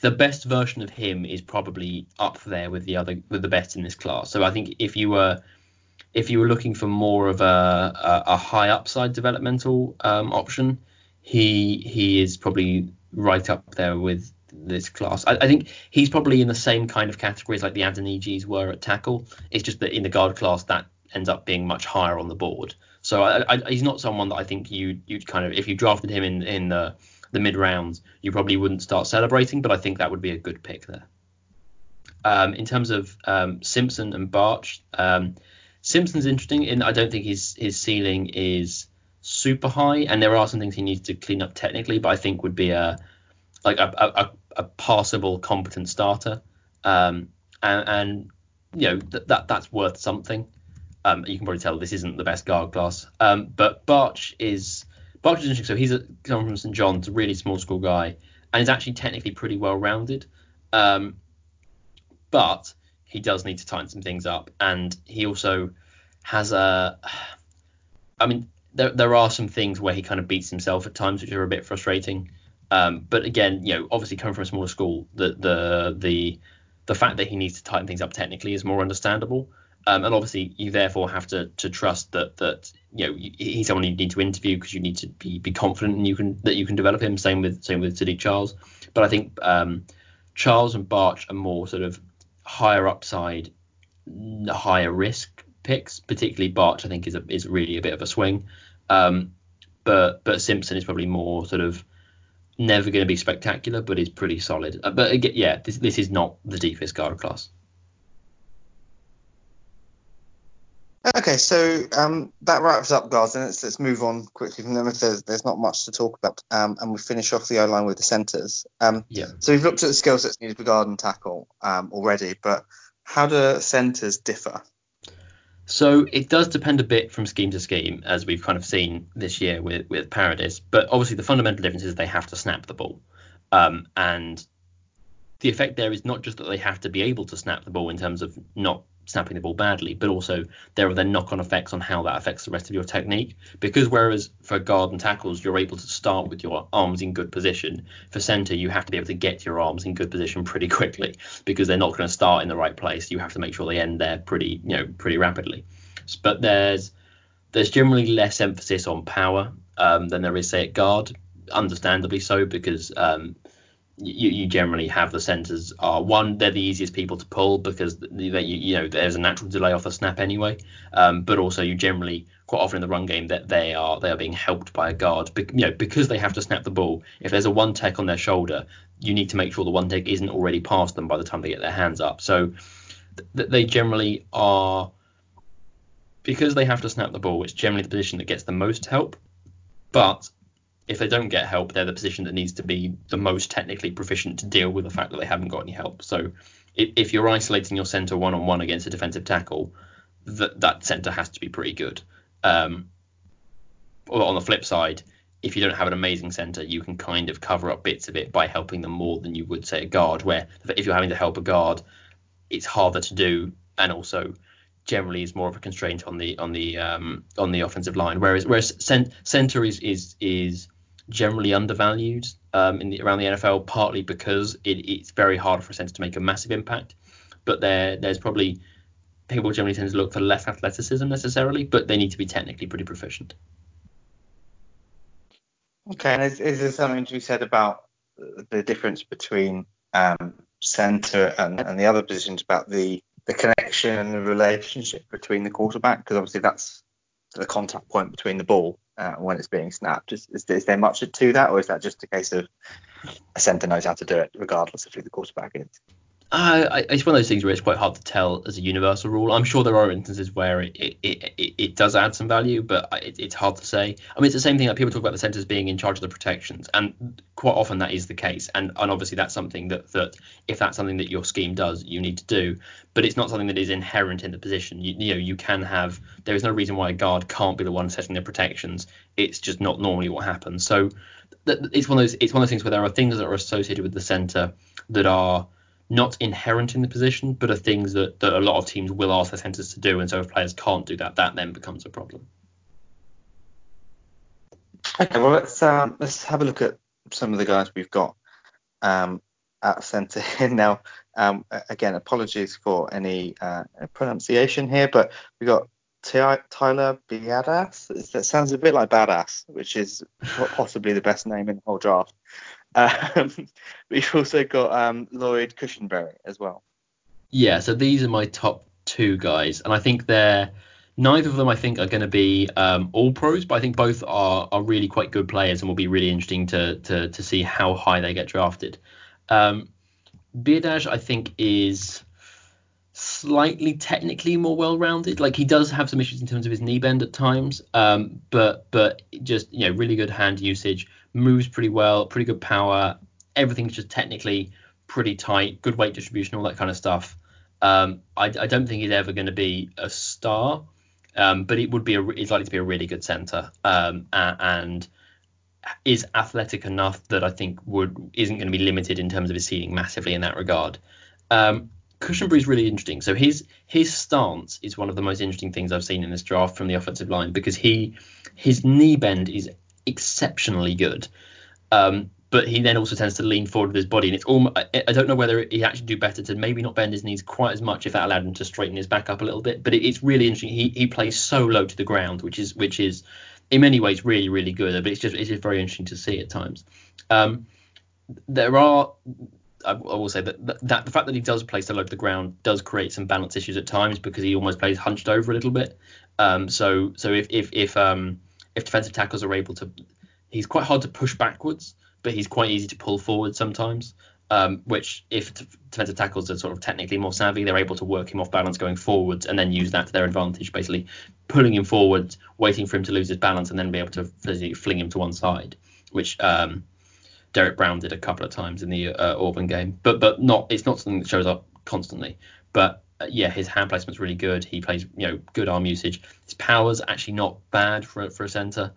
the best version of him is probably up there with the other with the best in this class. So I think if you were if you were looking for more of a a, a high upside developmental um, option, he he is probably right up there with this class. I, I, think he's probably in the same kind of categories like the Adenijis were at tackle. It's just that in the guard class that ends up being much higher on the board. So I, I, he's not someone that I think you you'd kind of if you drafted him in in the the mid rounds, you probably wouldn't start celebrating. But I think that would be a good pick there. Um, in terms of um, Simpson and Bartch, um, Simpson's interesting in I don't think his his ceiling is super high, and there are some things he needs to clean up technically, but I think would be a like a, a, a passable, competent starter. Um, and, and, you know th- that that's worth something. Um, you can probably tell this isn't the best guard class. Um, but Bartch is Bartch is interesting. So he's a, come from St John's, a really small school guy, and is actually technically pretty well rounded. Um, but he does need to tighten some things up, and he also has a. I mean, there there are some things where he kind of beats himself at times, which are a bit frustrating. Um, but again, you know, obviously coming from a smaller school, the the the the fact that he needs to tighten things up technically is more understandable. Um, and obviously, you therefore have to to trust that that you know he's someone you need to interview because you need to be, be confident and you can that you can develop him. Same with same with Saahdiq Charles. But I think um, Charles and Bartch are more sort of higher upside, higher risk picks. Particularly Bartch, I think is a, is really a bit of a swing. Um, but but Simpson is probably more sort of never going to be spectacular, but is pretty solid. Uh, but again, yeah, this, this is not the deepest guard class. Okay, so um, that wraps up guards, and let's, let's move on quickly from them if there's, there's not much to talk about. Um, and we finish off the O line with the centres. Um, yeah. So we've looked at the skill sets needed for guard and tackle um, already, but how do centres differ? So it does depend a bit from scheme to scheme, as we've kind of seen this year with with Paradis. But obviously, the fundamental difference is they have to snap the ball, um, and the effect there is not just that they have to be able to snap the ball in terms of not snapping the ball badly, but also there are then knock-on effects on how that affects the rest of your technique. Because whereas for guard and tackles you're able to start with your arms in good position, for center you have to be able to get your arms in good position pretty quickly because they're not going to start in the right place. You have to make sure they end there pretty you know pretty rapidly. But there's there's generally less emphasis on power um, than there is say at guard, understandably so because um, you, you generally have the centers are one they're the easiest people to pull because they, you, you know there's a natural delay off the snap anyway. Um, but also you generally quite often in the run game that they are they are being helped by a guard. Be, you know because they have to snap the ball if there's a one tech on their shoulder you need to make sure the one tech isn't already past them by the time they get their hands up. So th- they generally are because they have to snap the ball it's generally the position that gets the most help. But if they don't get help, they're the position that needs to be the most technically proficient to deal with the fact that they haven't got any help. So if, if you're isolating your center one on one against a defensive tackle, that that center has to be pretty good. Um, on the flip side, if you don't have an amazing center, you can kind of cover up bits of it by helping them more than you would say a guard. Where if you're having to help a guard, it's harder to do, and also generally is more of a constraint on the on the um, on the offensive line. Whereas whereas center is is is generally undervalued um, in the, around the NFL, partly because it, it's very hard for a centre to make a massive impact. But there, there's probably people generally tend to look for less athleticism necessarily, but they need to be technically pretty proficient. Okay, and is, is there something to be said about the difference between um, centre and, and the other positions about the the connection and the relationship between the quarterback? Because obviously that's the contact point between the ball uh, when it's being snapped. Is, is, is, there much to that, or is that just a case of a centre knows how to do it regardless of who the quarterback is? Uh, it's one of those things where it's quite hard to tell as a universal rule. I'm sure there are instances where it it, it, it does add some value, but it, it's hard to say. I mean, it's the same thing that people talk about the centres being in charge of the protections, and quite often that is the case. And, and obviously that's something that, that if that's something that your scheme does, you need to do. But it's not something that is inherent in the position. You, you know, you can have. There is no reason why a guard can't be the one setting the protections. It's just not normally what happens. So it's one of those. It's one of those things where there are things that are associated with the centre that are not inherent in the position, but are things that, that a lot of teams will ask their centres to do. And so if players can't do that, that then becomes a problem. Okay, well let's um, let's have a look at some of the guys we've got um, at centre here now. Um, again, apologies for any uh, pronunciation here, but we've got Tyler Biadasz. That sounds a bit like badass, which is possibly the best name in the whole draft. Um, we've also got um, Lloyd Cushenberry as well. Yeah, so these are my top two guys, and I think they're neither of them I think are going to be um, all pros, but I think both are are really quite good players and will be really interesting to to to see how high they get drafted. Um, Biadasz I think is slightly technically more well-rounded. Like he does have some issues in terms of his knee bend at times, um, but but just you know really good hand usage, moves pretty well, pretty good power. Everything's just technically pretty tight, good weight distribution, all that kind of stuff. Um, I, I, don't think he's ever going to be a star, um, but it would be a, he's likely to be a really good centre um, and is athletic enough that I think would isn't going to be limited in terms of his ceiling massively in that regard. Um, is really interesting. So his his stance is one of the most interesting things I've seen in this draft from the offensive line because he his knee bend is exceptionally good. Um, but he then also tends to lean forward with his body, and it's almost, I don't know whether he actually do better to maybe not bend his knees quite as much if that allowed him to straighten his back up a little bit. But it, it's really interesting. He he plays so low to the ground, which is which is in many ways really really good. But it's just it's just very interesting to see at times. Um, there are I, will say that, that the fact that he does play so low to the ground does create some balance issues at times because he almost plays hunched over a little bit. Um, so so if if if um if defensive tackles are able to, he's quite hard to push backwards, but he's quite easy to pull forward sometimes. Um, which if defensive tackles are sort of technically more savvy, they're able to work him off balance going forwards and then use that to their advantage, basically pulling him forward, waiting for him to lose his balance, and then be able to fling him to one side, which um, Derrick Brown did a couple of times in the uh, Auburn game, but but not it's not something that shows up constantly. But uh, yeah, his hand placement's really good. He plays you know good arm usage. His power's actually not bad for for a center,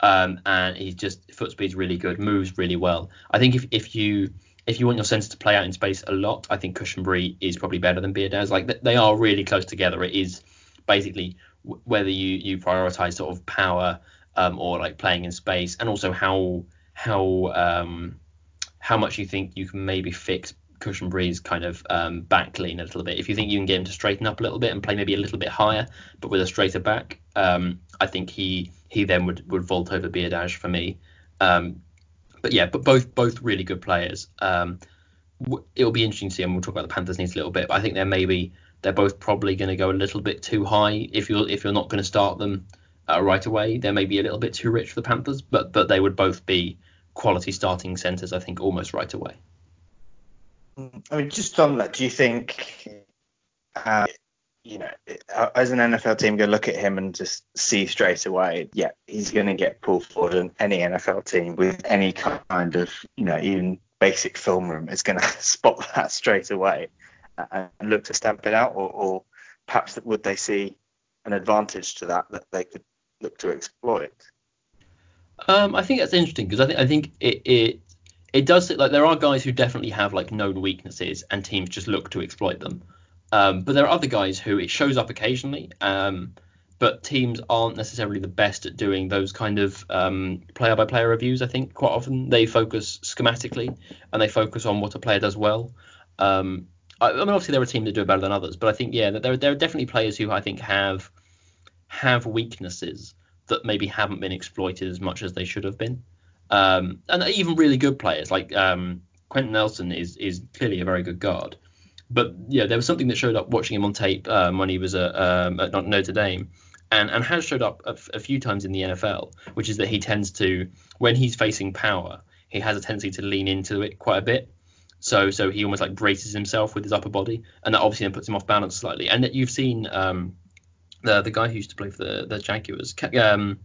um, and he's just foot speed's really good, moves really well. I think if if you if you want your center to play out in space a lot, I think Cushenberry is probably better than Biadasz. Like they are really close together. It is basically whether you you prioritize sort of power um, or like playing in space, and also how how um, how much you think you can maybe fix Cushenberry's kind of um, back lean a little bit. If you think you can get him to straighten up a little bit and play maybe a little bit higher, but with a straighter back, um, I think he he then would would vault over Biadasz for me. Um, but yeah, but both both really good players. Um, it'll be interesting to see, and we'll talk about the Panthers needs a little bit. But I think they're maybe they're both probably going to go a little bit too high if you're if you're not going to start them uh, right away. They're maybe a little bit too rich for the Panthers, but but they would both be quality starting centres, I think, almost right away. I mean, just on that, do you think, uh, you know, as an NFL team, to look at him and just see straight away, yeah, he's going to get pulled forward, and any NFL team with any kind of, you know, even basic film room is going to spot that straight away and look to stamp it out, or, or perhaps would they see an advantage to that that they could look to exploit? Um, I think that's interesting because I think I think it, it it does like there are guys who definitely have like known weaknesses and teams just look to exploit them. Um, but there are other guys who it shows up occasionally, um, but teams aren't necessarily the best at doing those kind of player by player reviews. I think quite often they focus schematically and they focus on what a player does well. Um, I, I mean, obviously there are teams that do it better than others, but I think yeah, there there are definitely players who I think have have weaknesses that maybe haven't been exploited as much as they should have been. Um, and even really good players like um, Quenton Nelson is is clearly a very good guard. But yeah, there was something that showed up watching him on tape um, when he was at, um, at Notre Dame, and and has showed up a, a few times in the NFL, which is that he tends to when he's facing power, he has a tendency to lean into it quite a bit. So so he almost like braces himself with his upper body, and that obviously then puts him off balance slightly. And that you've seen um, the the guy who used to play for the the Jaguars, um,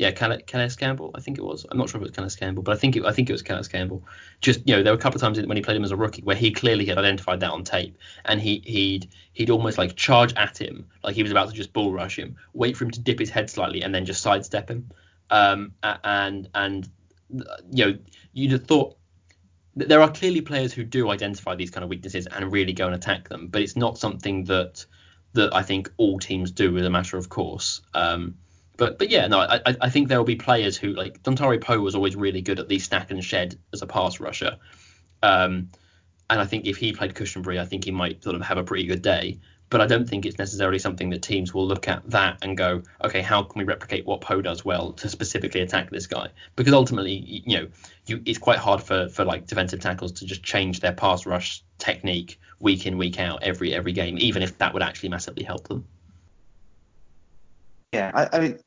yeah, Calais, Campbell, I think it was. I'm not sure if it was Calais Campbell, but I think it, I think it was Calais Campbell. Just you know, there were a couple of times when he played him as a rookie where he clearly had identified that on tape, and he he'd he'd almost like charge at him like he was about to just bull rush him, wait for him to dip his head slightly, and then just sidestep him. Um, and and you know, you'd have thought that there are clearly players who do identify these kind of weaknesses and really go and attack them, but it's not something that that I think all teams do as a matter of course. Um, but but yeah, no, I I think there will be players who like Dontari Poe was always really good at the stack and shed as a pass rusher. Um, and I think if he played Cushenberry, I think he might sort of have a pretty good day. But I don't think it's necessarily something that teams will look at that and go, okay, how can we replicate what Poe does well to specifically attack this guy? Because ultimately, you know, you, it's quite hard for for like defensive tackles to just change their pass rush technique week in week out every every game, even if that would actually massively help them. Yeah, I, I mean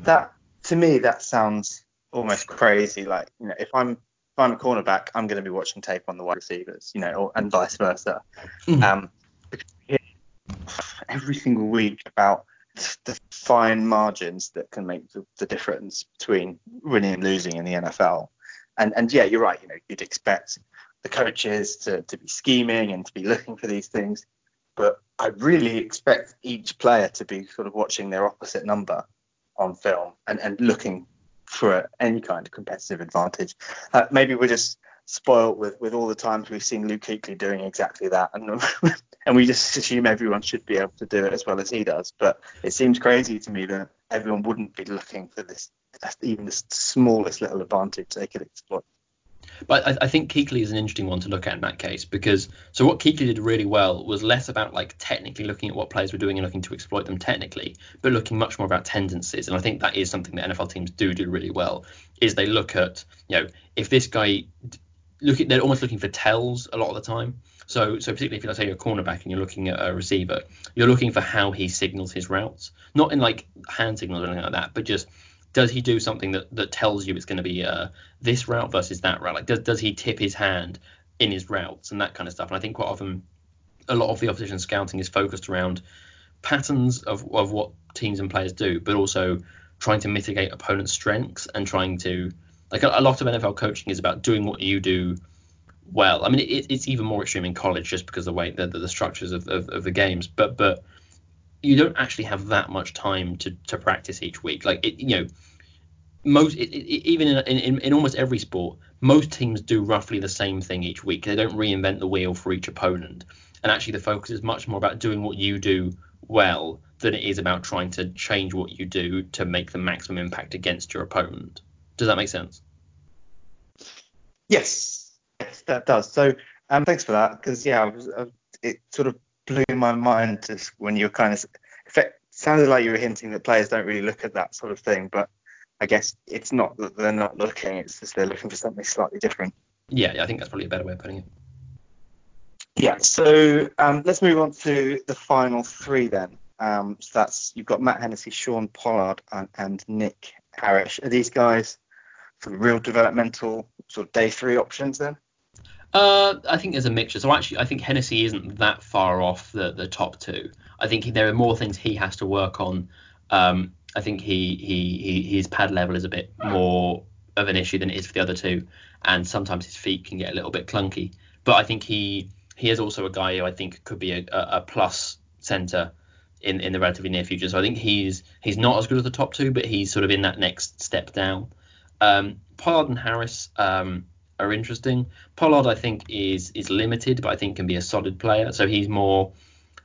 that to me that sounds almost crazy. Like you know, if I'm if I'm a cornerback, I'm going to be watching tape on the wide receivers, you know, or, and vice versa. Mm. Um, every single week about the fine margins that can make the, the, difference between winning and losing in the NFL. And and yeah, you're right. You know, you'd expect the coaches to, to be scheming and to be looking for these things, but I really expect each player to be sort of watching their opposite number on film and, and looking for any kind of competitive advantage. Uh, maybe we're just spoiled with, with all the times we've seen Luke Kuechly doing exactly that, and and we just assume everyone should be able to do it as well as he does. But it seems crazy to me that everyone wouldn't be looking for this even the smallest little advantage they could exploit. But I, I, think Kuechly is an interesting one to look at in that case because so what Kuechly did really well was less about like technically looking at what players were doing and looking to exploit them technically, but looking much more about tendencies. And I think that is something that NFL teams do do really well. Is they look at you know if this guy look at they're almost looking for tells a lot of the time. So so particularly if you say you're a cornerback and you're looking at a receiver, you're looking for how he signals his routes, not in like hand signals or anything like that, but just does he do something that, that tells you it's going to be uh, this route versus that route? Like, does, does he tip his hand in his routes and that kind of stuff? And I think quite often a lot of the opposition scouting is focused around patterns of, of what teams and players do, but also trying to mitigate opponents' strengths and trying to like a, a lot of NFL coaching is about doing what you do well. I mean, it, it's even more extreme in college just because of the way the, the, the structures of, of, of the games, but but you don't actually have that much time to, to practice each week. Like it, you know, most it, it, even in, in in almost every sport, most teams do roughly the same thing each week. They don't reinvent the wheel for each opponent, and actually the focus is much more about doing what you do well than it is about trying to change what you do to make the maximum impact against your opponent. Does that make sense? Yes, yes, that does. So, um, thanks for that because yeah, I was, uh, it sort of blew my mind just when you were kind of it sounded like you were hinting that players don't really look at that sort of thing, but I guess it's not that they're not looking; it's just they're looking for something slightly different. Yeah, yeah I think that's probably a better way of putting it. Yeah, so um, let's move on to the final three then. Um, so that's you've got Matt Hennessy, Sean Pollard, and, and Nick Harris. Are these guys for real developmental sort of day three options then? Uh, I think there's a mixture. So actually, I think Hennessy isn't that far off the the top two. I think there are more things he has to work on. Um, I think he, he he his pad level is a bit more of an issue than it is for the other two, and sometimes his feet can get a little bit clunky. But I think he he is also a guy who I think could be a, a plus center in in the relatively near future. So I think he's he's not as good as the top two, but he's sort of in that next step down. Um, Pollard and Harris. Um, are interesting. Pollard, I think, is is limited, but I think can be a solid player. So he's more.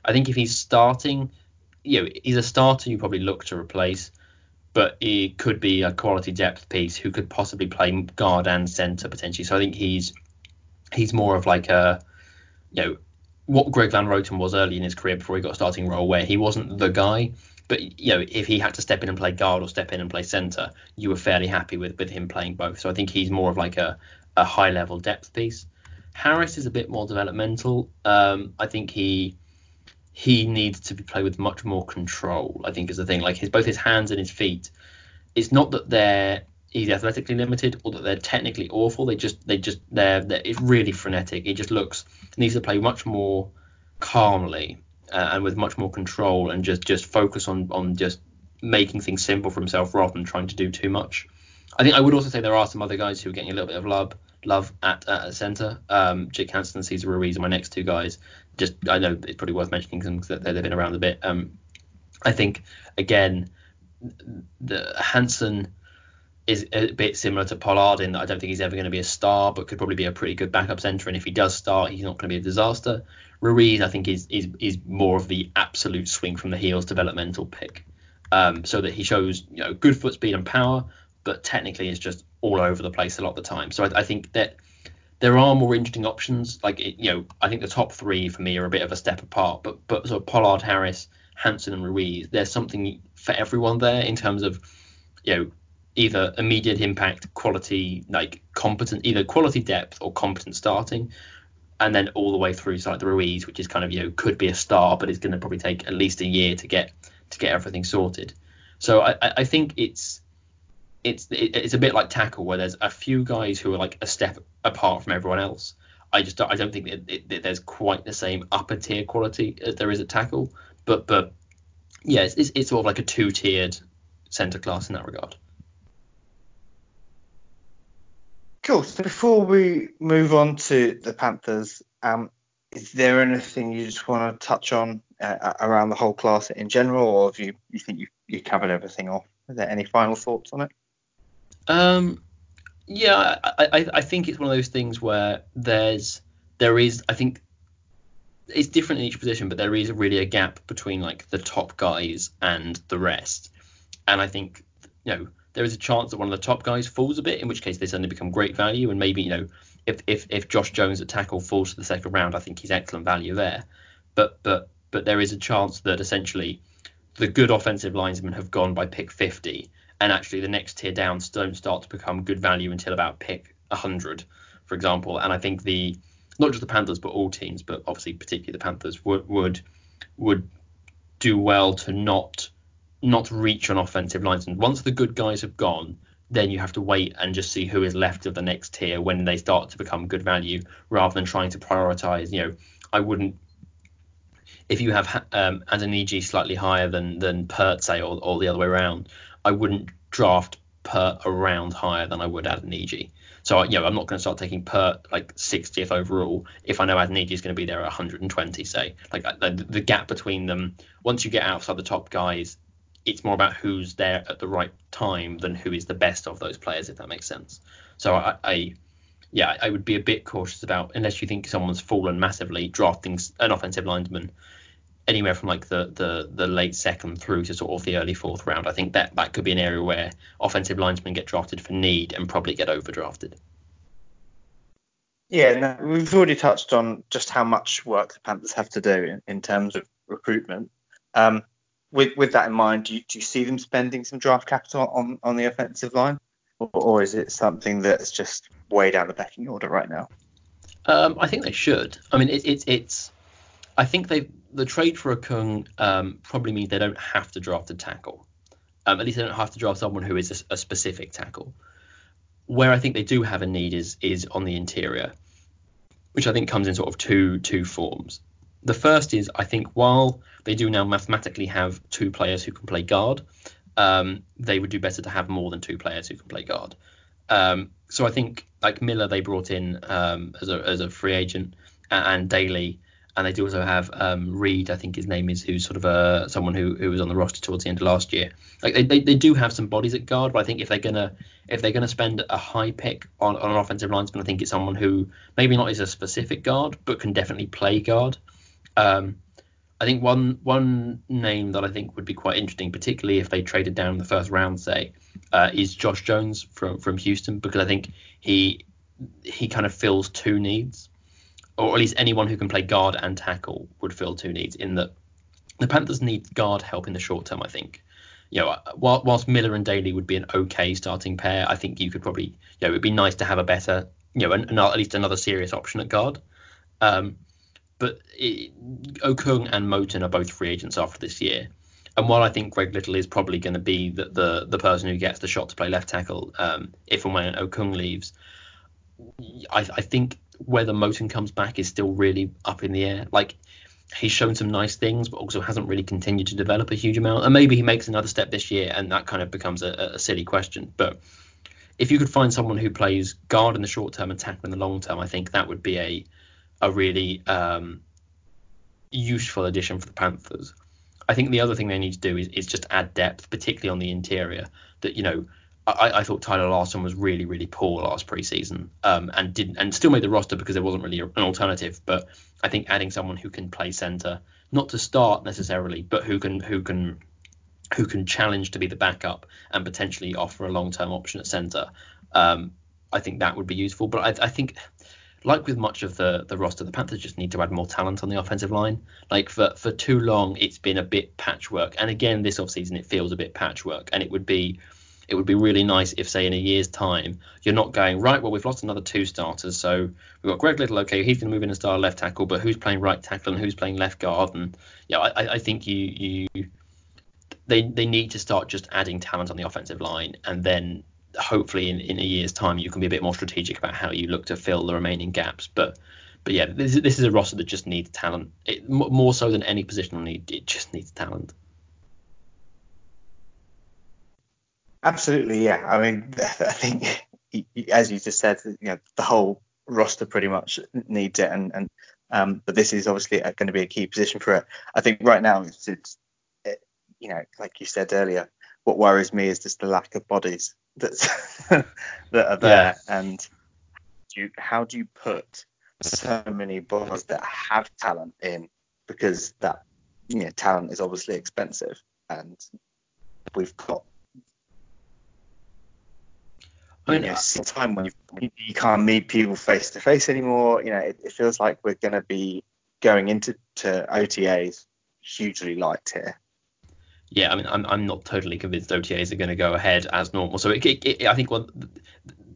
I think if he's starting, you know, he's a starter you probably look to replace, but he could be a quality depth piece who could possibly play guard and center potentially. So I think he's he's more of like a, you know, what Greg Van Roten was early in his career before he got a starting role, where he wasn't the guy, but you know, if he had to step in and play guard or step in and play center, you were fairly happy with with him playing both. So I think he's more of like a a high level depth piece. Harris is a bit more developmental. Um, I think he he needs to be played with much more control. I think is the thing. Like his both his hands and his feet. It's not that they're he's athletically limited or that they're technically awful. They just they just they're, they're it's really frenetic. He just looks needs to play much more calmly uh, and with much more control and just just focus on on just making things simple for himself rather than trying to do too much. I think I would also say there are some other guys who are getting a little bit of love love at uh, centre. Um, Jake Hanson and Cesar Ruiz are my next two guys. Just I know it's probably worth mentioning them because they've been around a bit. Um, I think again the Hansen is a bit similar to Pollard in that I don't think he's ever going to be a star, but could probably be a pretty good backup center. And if he does start, he's not going to be a disaster. Ruiz, I think, is is is more of the absolute swing from the heels developmental pick, um, so that he shows you know good foot speed and power, but technically is just all over the place a lot of the time. So I, I think that there are more interesting options. Like it, you know, I think the top three for me are a bit of a step apart, but but sort of Pollard, Harris, Hanson, and Ruiz, there's something for everyone there in terms of you know either immediate impact, quality, like competent, either quality depth or competent starting, and then all the way through to like the Ruiz, which is kind of you know could be a star, but it's going to probably take at least a year to get to get everything sorted. So I, I think it's it's it's a bit like tackle where there's a few guys who are like a step apart from everyone else. I just don't, I don't think that, that there's quite the same upper tier quality as there is at tackle, but but yeah, it's, it's, it's sort of like a two tiered centre class in that regard. Cool. So before we move on to the Panthers, um, is there anything you just want to touch on uh, around the whole class in general, or have you you think you you covered everything off? Are there any final thoughts on it? Um, yeah, I, I I think it's one of those things where there's there is I think it's different in each position, but there is really a gap between like the top guys and the rest, and I think you know there is a chance that one of the top guys falls a bit, in which case they suddenly become great value. And maybe, you know, if if, if Josh Jones at tackle falls to the second round, I think he's excellent value there. But but but there is a chance that essentially the good offensive linesmen have gone by pick 50, and actually the next tier down don't start to become good value until about pick 100, for example. And I think the not just the Panthers, but all teams, but obviously particularly the Panthers would would would do well to not not reach on offensive lines. And once the good guys have gone, then you have to wait and just see who is left of the next tier when they start to become good value, rather than trying to prioritize. You know, I wouldn't. If you have um, Adeniji slightly higher than than say, or, or the other way around, I wouldn't draft Peart around higher than I would Adeniji. So you know, I'm not going to start taking Peart like 60th overall if I know Adeniji is going to be there at 120. Say, like the, the gap between them. Once you get outside the top guys, it's more about who's there at the right time than who is the best of those players, if that makes sense. So I, I yeah, I would be a bit cautious about unless you think someone's fallen massively, drafting an offensive lineman anywhere from like the, the the late second through to sort of the early fourth round. I think that that could be an area where offensive linemen get drafted for need and probably get overdrafted. Yeah, no, we've already touched on just how much work the Panthers have to do in, in terms of recruitment. Um, with with that in mind, do you, do you see them spending some draft capital on on the offensive line, or, or is it something that's just way down the pecking order right now? Um, I think they should. I mean, it's it, it's. I think they the trade for Okung um, probably means they don't have to draft a tackle. Um, at least they don't have to draft someone who is a, a, specific tackle. Where I think they do have a need is is on the interior, which I think comes in sort of two two forms. The first is I think while they do now mathematically have two players who can play guard, um, they would do better to have more than two players who can play guard. Um, so I think like Miller they brought in um, as a as a free agent and Daley, and they do also have um, Reed I think his name is who's sort of a someone who, who was on the roster towards the end of last year. Like they, they, they do have some bodies at guard, but I think if they're gonna if they're gonna spend a high pick on, on an offensive lineman, I think it's someone who maybe not is a specific guard but can definitely play guard. Um, I think one one name that I think would be quite interesting, particularly if they traded down in the first round, say, uh, is Josh Jones from from Houston, because I think he he kind of fills two needs, or at least anyone who can play guard and tackle would fill two needs. In that the Panthers need guard help in the short term. I think. You know, whilst Miller and Daley would be an okay starting pair, I think you could probably, you know, it would be nice to have a better, you know, an, an, at least another serious option at guard. Um, but it, Okung and Moton are both free agents after this year. And while I think Greg Little is probably going to be the, the, the person who gets the shot to play left tackle um, if and when Okung leaves, I, I think whether Moton comes back is still really up in the air. Like he's shown some nice things, but also hasn't really continued to develop a huge amount. And maybe he makes another step this year, and that kind of becomes a, a silly question. But if you could find someone who plays guard in the short term and tackle in the long term, I think that would be a a really um, useful addition for the Panthers. I think the other thing they need to do is, is just add depth, particularly on the interior. That you know, I, I thought Tyler Larsen was really really poor last preseason, um, and didn't and still made the roster because there wasn't really an alternative. But I think adding someone who can play center, not to start necessarily, but who can who can who can challenge to be the backup and potentially offer a long term option at center. Um, I think that would be useful. But I, I think like with much of the the roster, the Panthers just need to add more talent on the offensive line. Like for for too long, it's been a bit patchwork, and again this offseason it feels a bit patchwork, and it would be it would be really nice if, say, in a year's time, you're not going right. Well, we've lost another two starters, so we've got Greg Little. Okay, he's going to move in and start left tackle, but who's playing right tackle and who's playing left guard? And yeah, I, I think you you they they need to start just adding talent on the offensive line, and then hopefully in, in a year's time you can be a bit more strategic about how you look to fill the remaining gaps. But but yeah, this, this is a roster that just needs talent. It, more so than any positional need, it just needs talent. Absolutely, yeah. I mean, I think as you just said, you know, the whole roster pretty much needs it, and and um, but this is obviously going to be a key position for it. I think right now it's, it's it, you know, like you said earlier, what worries me is just the lack of bodies that's that are there, yeah. and you, how do you put so many bodies that have talent in because that you know talent is obviously expensive and we've got I mean, you know, time when you, you can't meet people face to face anymore. You know, it, it feels like we're going to be going into to OTAs hugely light here yeah, I mean, I'm I'm not totally convinced OTAs are going to go ahead as normal. So it, it, I think well,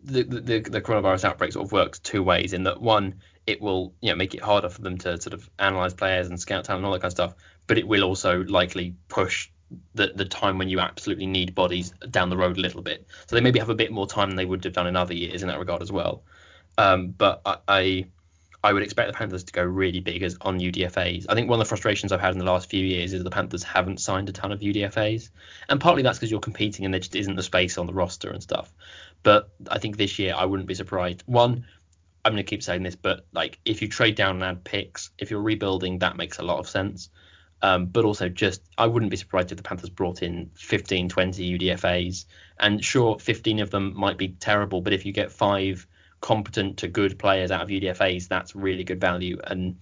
the, the the coronavirus outbreak sort of works two ways. In that one, it will you know make it harder for them to sort of analyze players and scout talent and all that kind of stuff. But it will also likely push the the time when you absolutely need bodies down the road a little bit. So they maybe have a bit more time than they would have done in other years in that regard as well. Um, but I, I I would expect the Panthers to go really big as on UDFA's. I think one of the frustrations I've had in the last few years is the Panthers haven't signed a ton of UDFA's, and partly that's because you're competing and there just isn't the space on the roster and stuff. But I think this year I wouldn't be surprised. One, I'm going to keep saying this, but like if you trade down and add picks, if you're rebuilding, that makes a lot of sense. Um, but also just I wouldn't be surprised if the Panthers brought in 15, 20 UDFA's, and sure, 15 of them might be terrible, but if you get five competent to good players out of UDFA's, that's really good value. And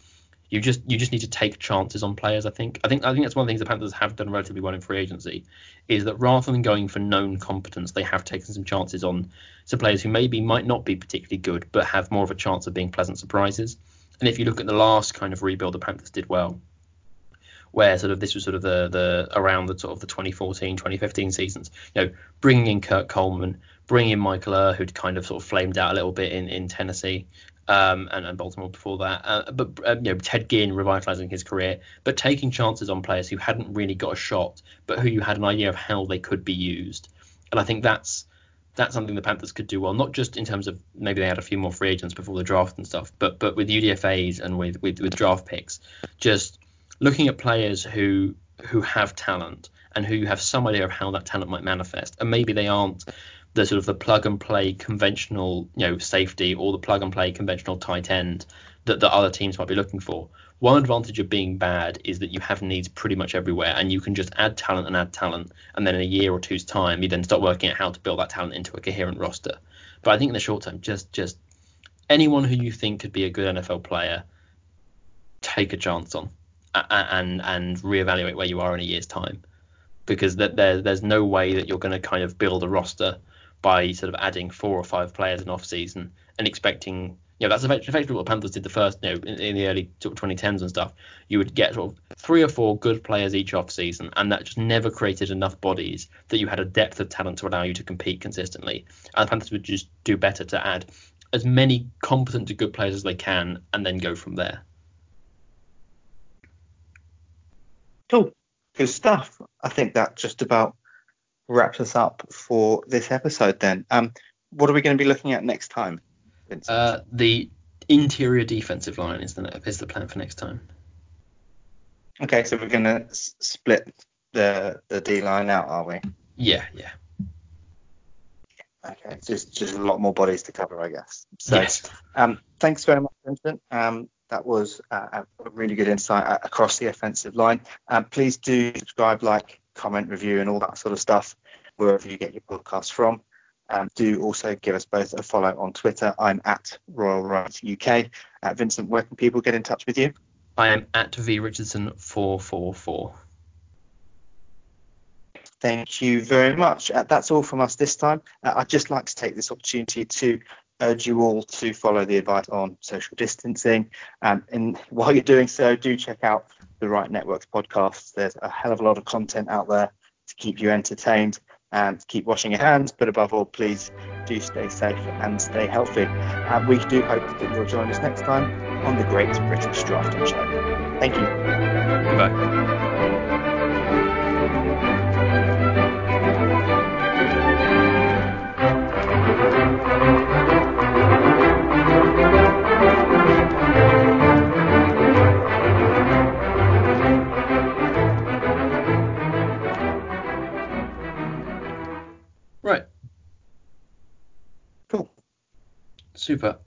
you just you just need to take chances on players. I think I think I think that's one of the things the Panthers have done relatively well in free agency, is that rather than going for known competence, they have taken some chances on some players who maybe might not be particularly good, but have more of a chance of being pleasant surprises. And if you look at the last kind of rebuild the Panthers did well, where sort of this was sort of the the around the sort of the 2014 2015 seasons. You know bringing in Kurt Coleman bringing in Michael Oher who'd kind of sort of flamed out a little bit in in Tennessee um, and, and Baltimore before that. Uh, but uh, you know Ted Ginn revitalizing his career but taking chances on players who hadn't really got a shot but who you had an idea of how they could be used. And I think that's that's something the Panthers could do well, not just in terms of maybe they had a few more free agents before the draft and stuff, but but with UDFA's and with with, with draft picks, just looking at players who who have talent and who have some idea of how that talent might manifest, and maybe they aren't the sort of the plug and play conventional, you know, safety or the plug and play conventional tight end that the other teams might be looking for. One advantage of being bad is that you have needs pretty much everywhere, and you can just add talent and add talent, and then in a year or two's time, you then start working out how to build that talent into a coherent roster. But I think in the short term, just just anyone who you think could be a good NFL player, take a chance on and and reevaluate where you are in a year's time, because that there there's no way that you're going to kind of build a roster by sort of adding four or five players in off season and expecting you know, that's effectively what the Panthers did the first, you know, in, in, the early 2010s and stuff. You would get sort of three or four good players each off season, and that just never created enough bodies that you had a depth of talent to allow you to compete consistently. And the Panthers would just do better to add as many competent to good players as they can, and then go from there. Cool, good stuff. I think that just about wraps us up for this episode. Then, um, what are we going to be looking at next time? Uh, the interior defensive line is the is the plan for next time. Okay, so we're going to s- split the the D line out, are we? Yeah, yeah. Okay, just just a lot more bodies to cover, I guess. So, yes. um, thanks very much, Vincent. Um, that was uh, a really good insight uh, across the offensive line. Um, please do subscribe, like, comment, review, and all that sort of stuff wherever you get your podcasts from. Um, do also give us both a follow on Twitter. I'm at Royal Rights UK. Uh, Vincent, where can people get in touch with you? I am at V Richardson four four four. Thank you very much. Uh, that's all from us this time. Uh, I'd just like to take this opportunity to urge you all to follow the advice on social distancing. Um, and while you're doing so, do check out the Right Networks podcasts. There's a hell of a lot of content out there to keep you entertained and keep washing your hands. But above all, please do stay safe and stay healthy. Uh, we do hope that you'll join us next time on the Great British Drafting Show. Thank you. Goodbye.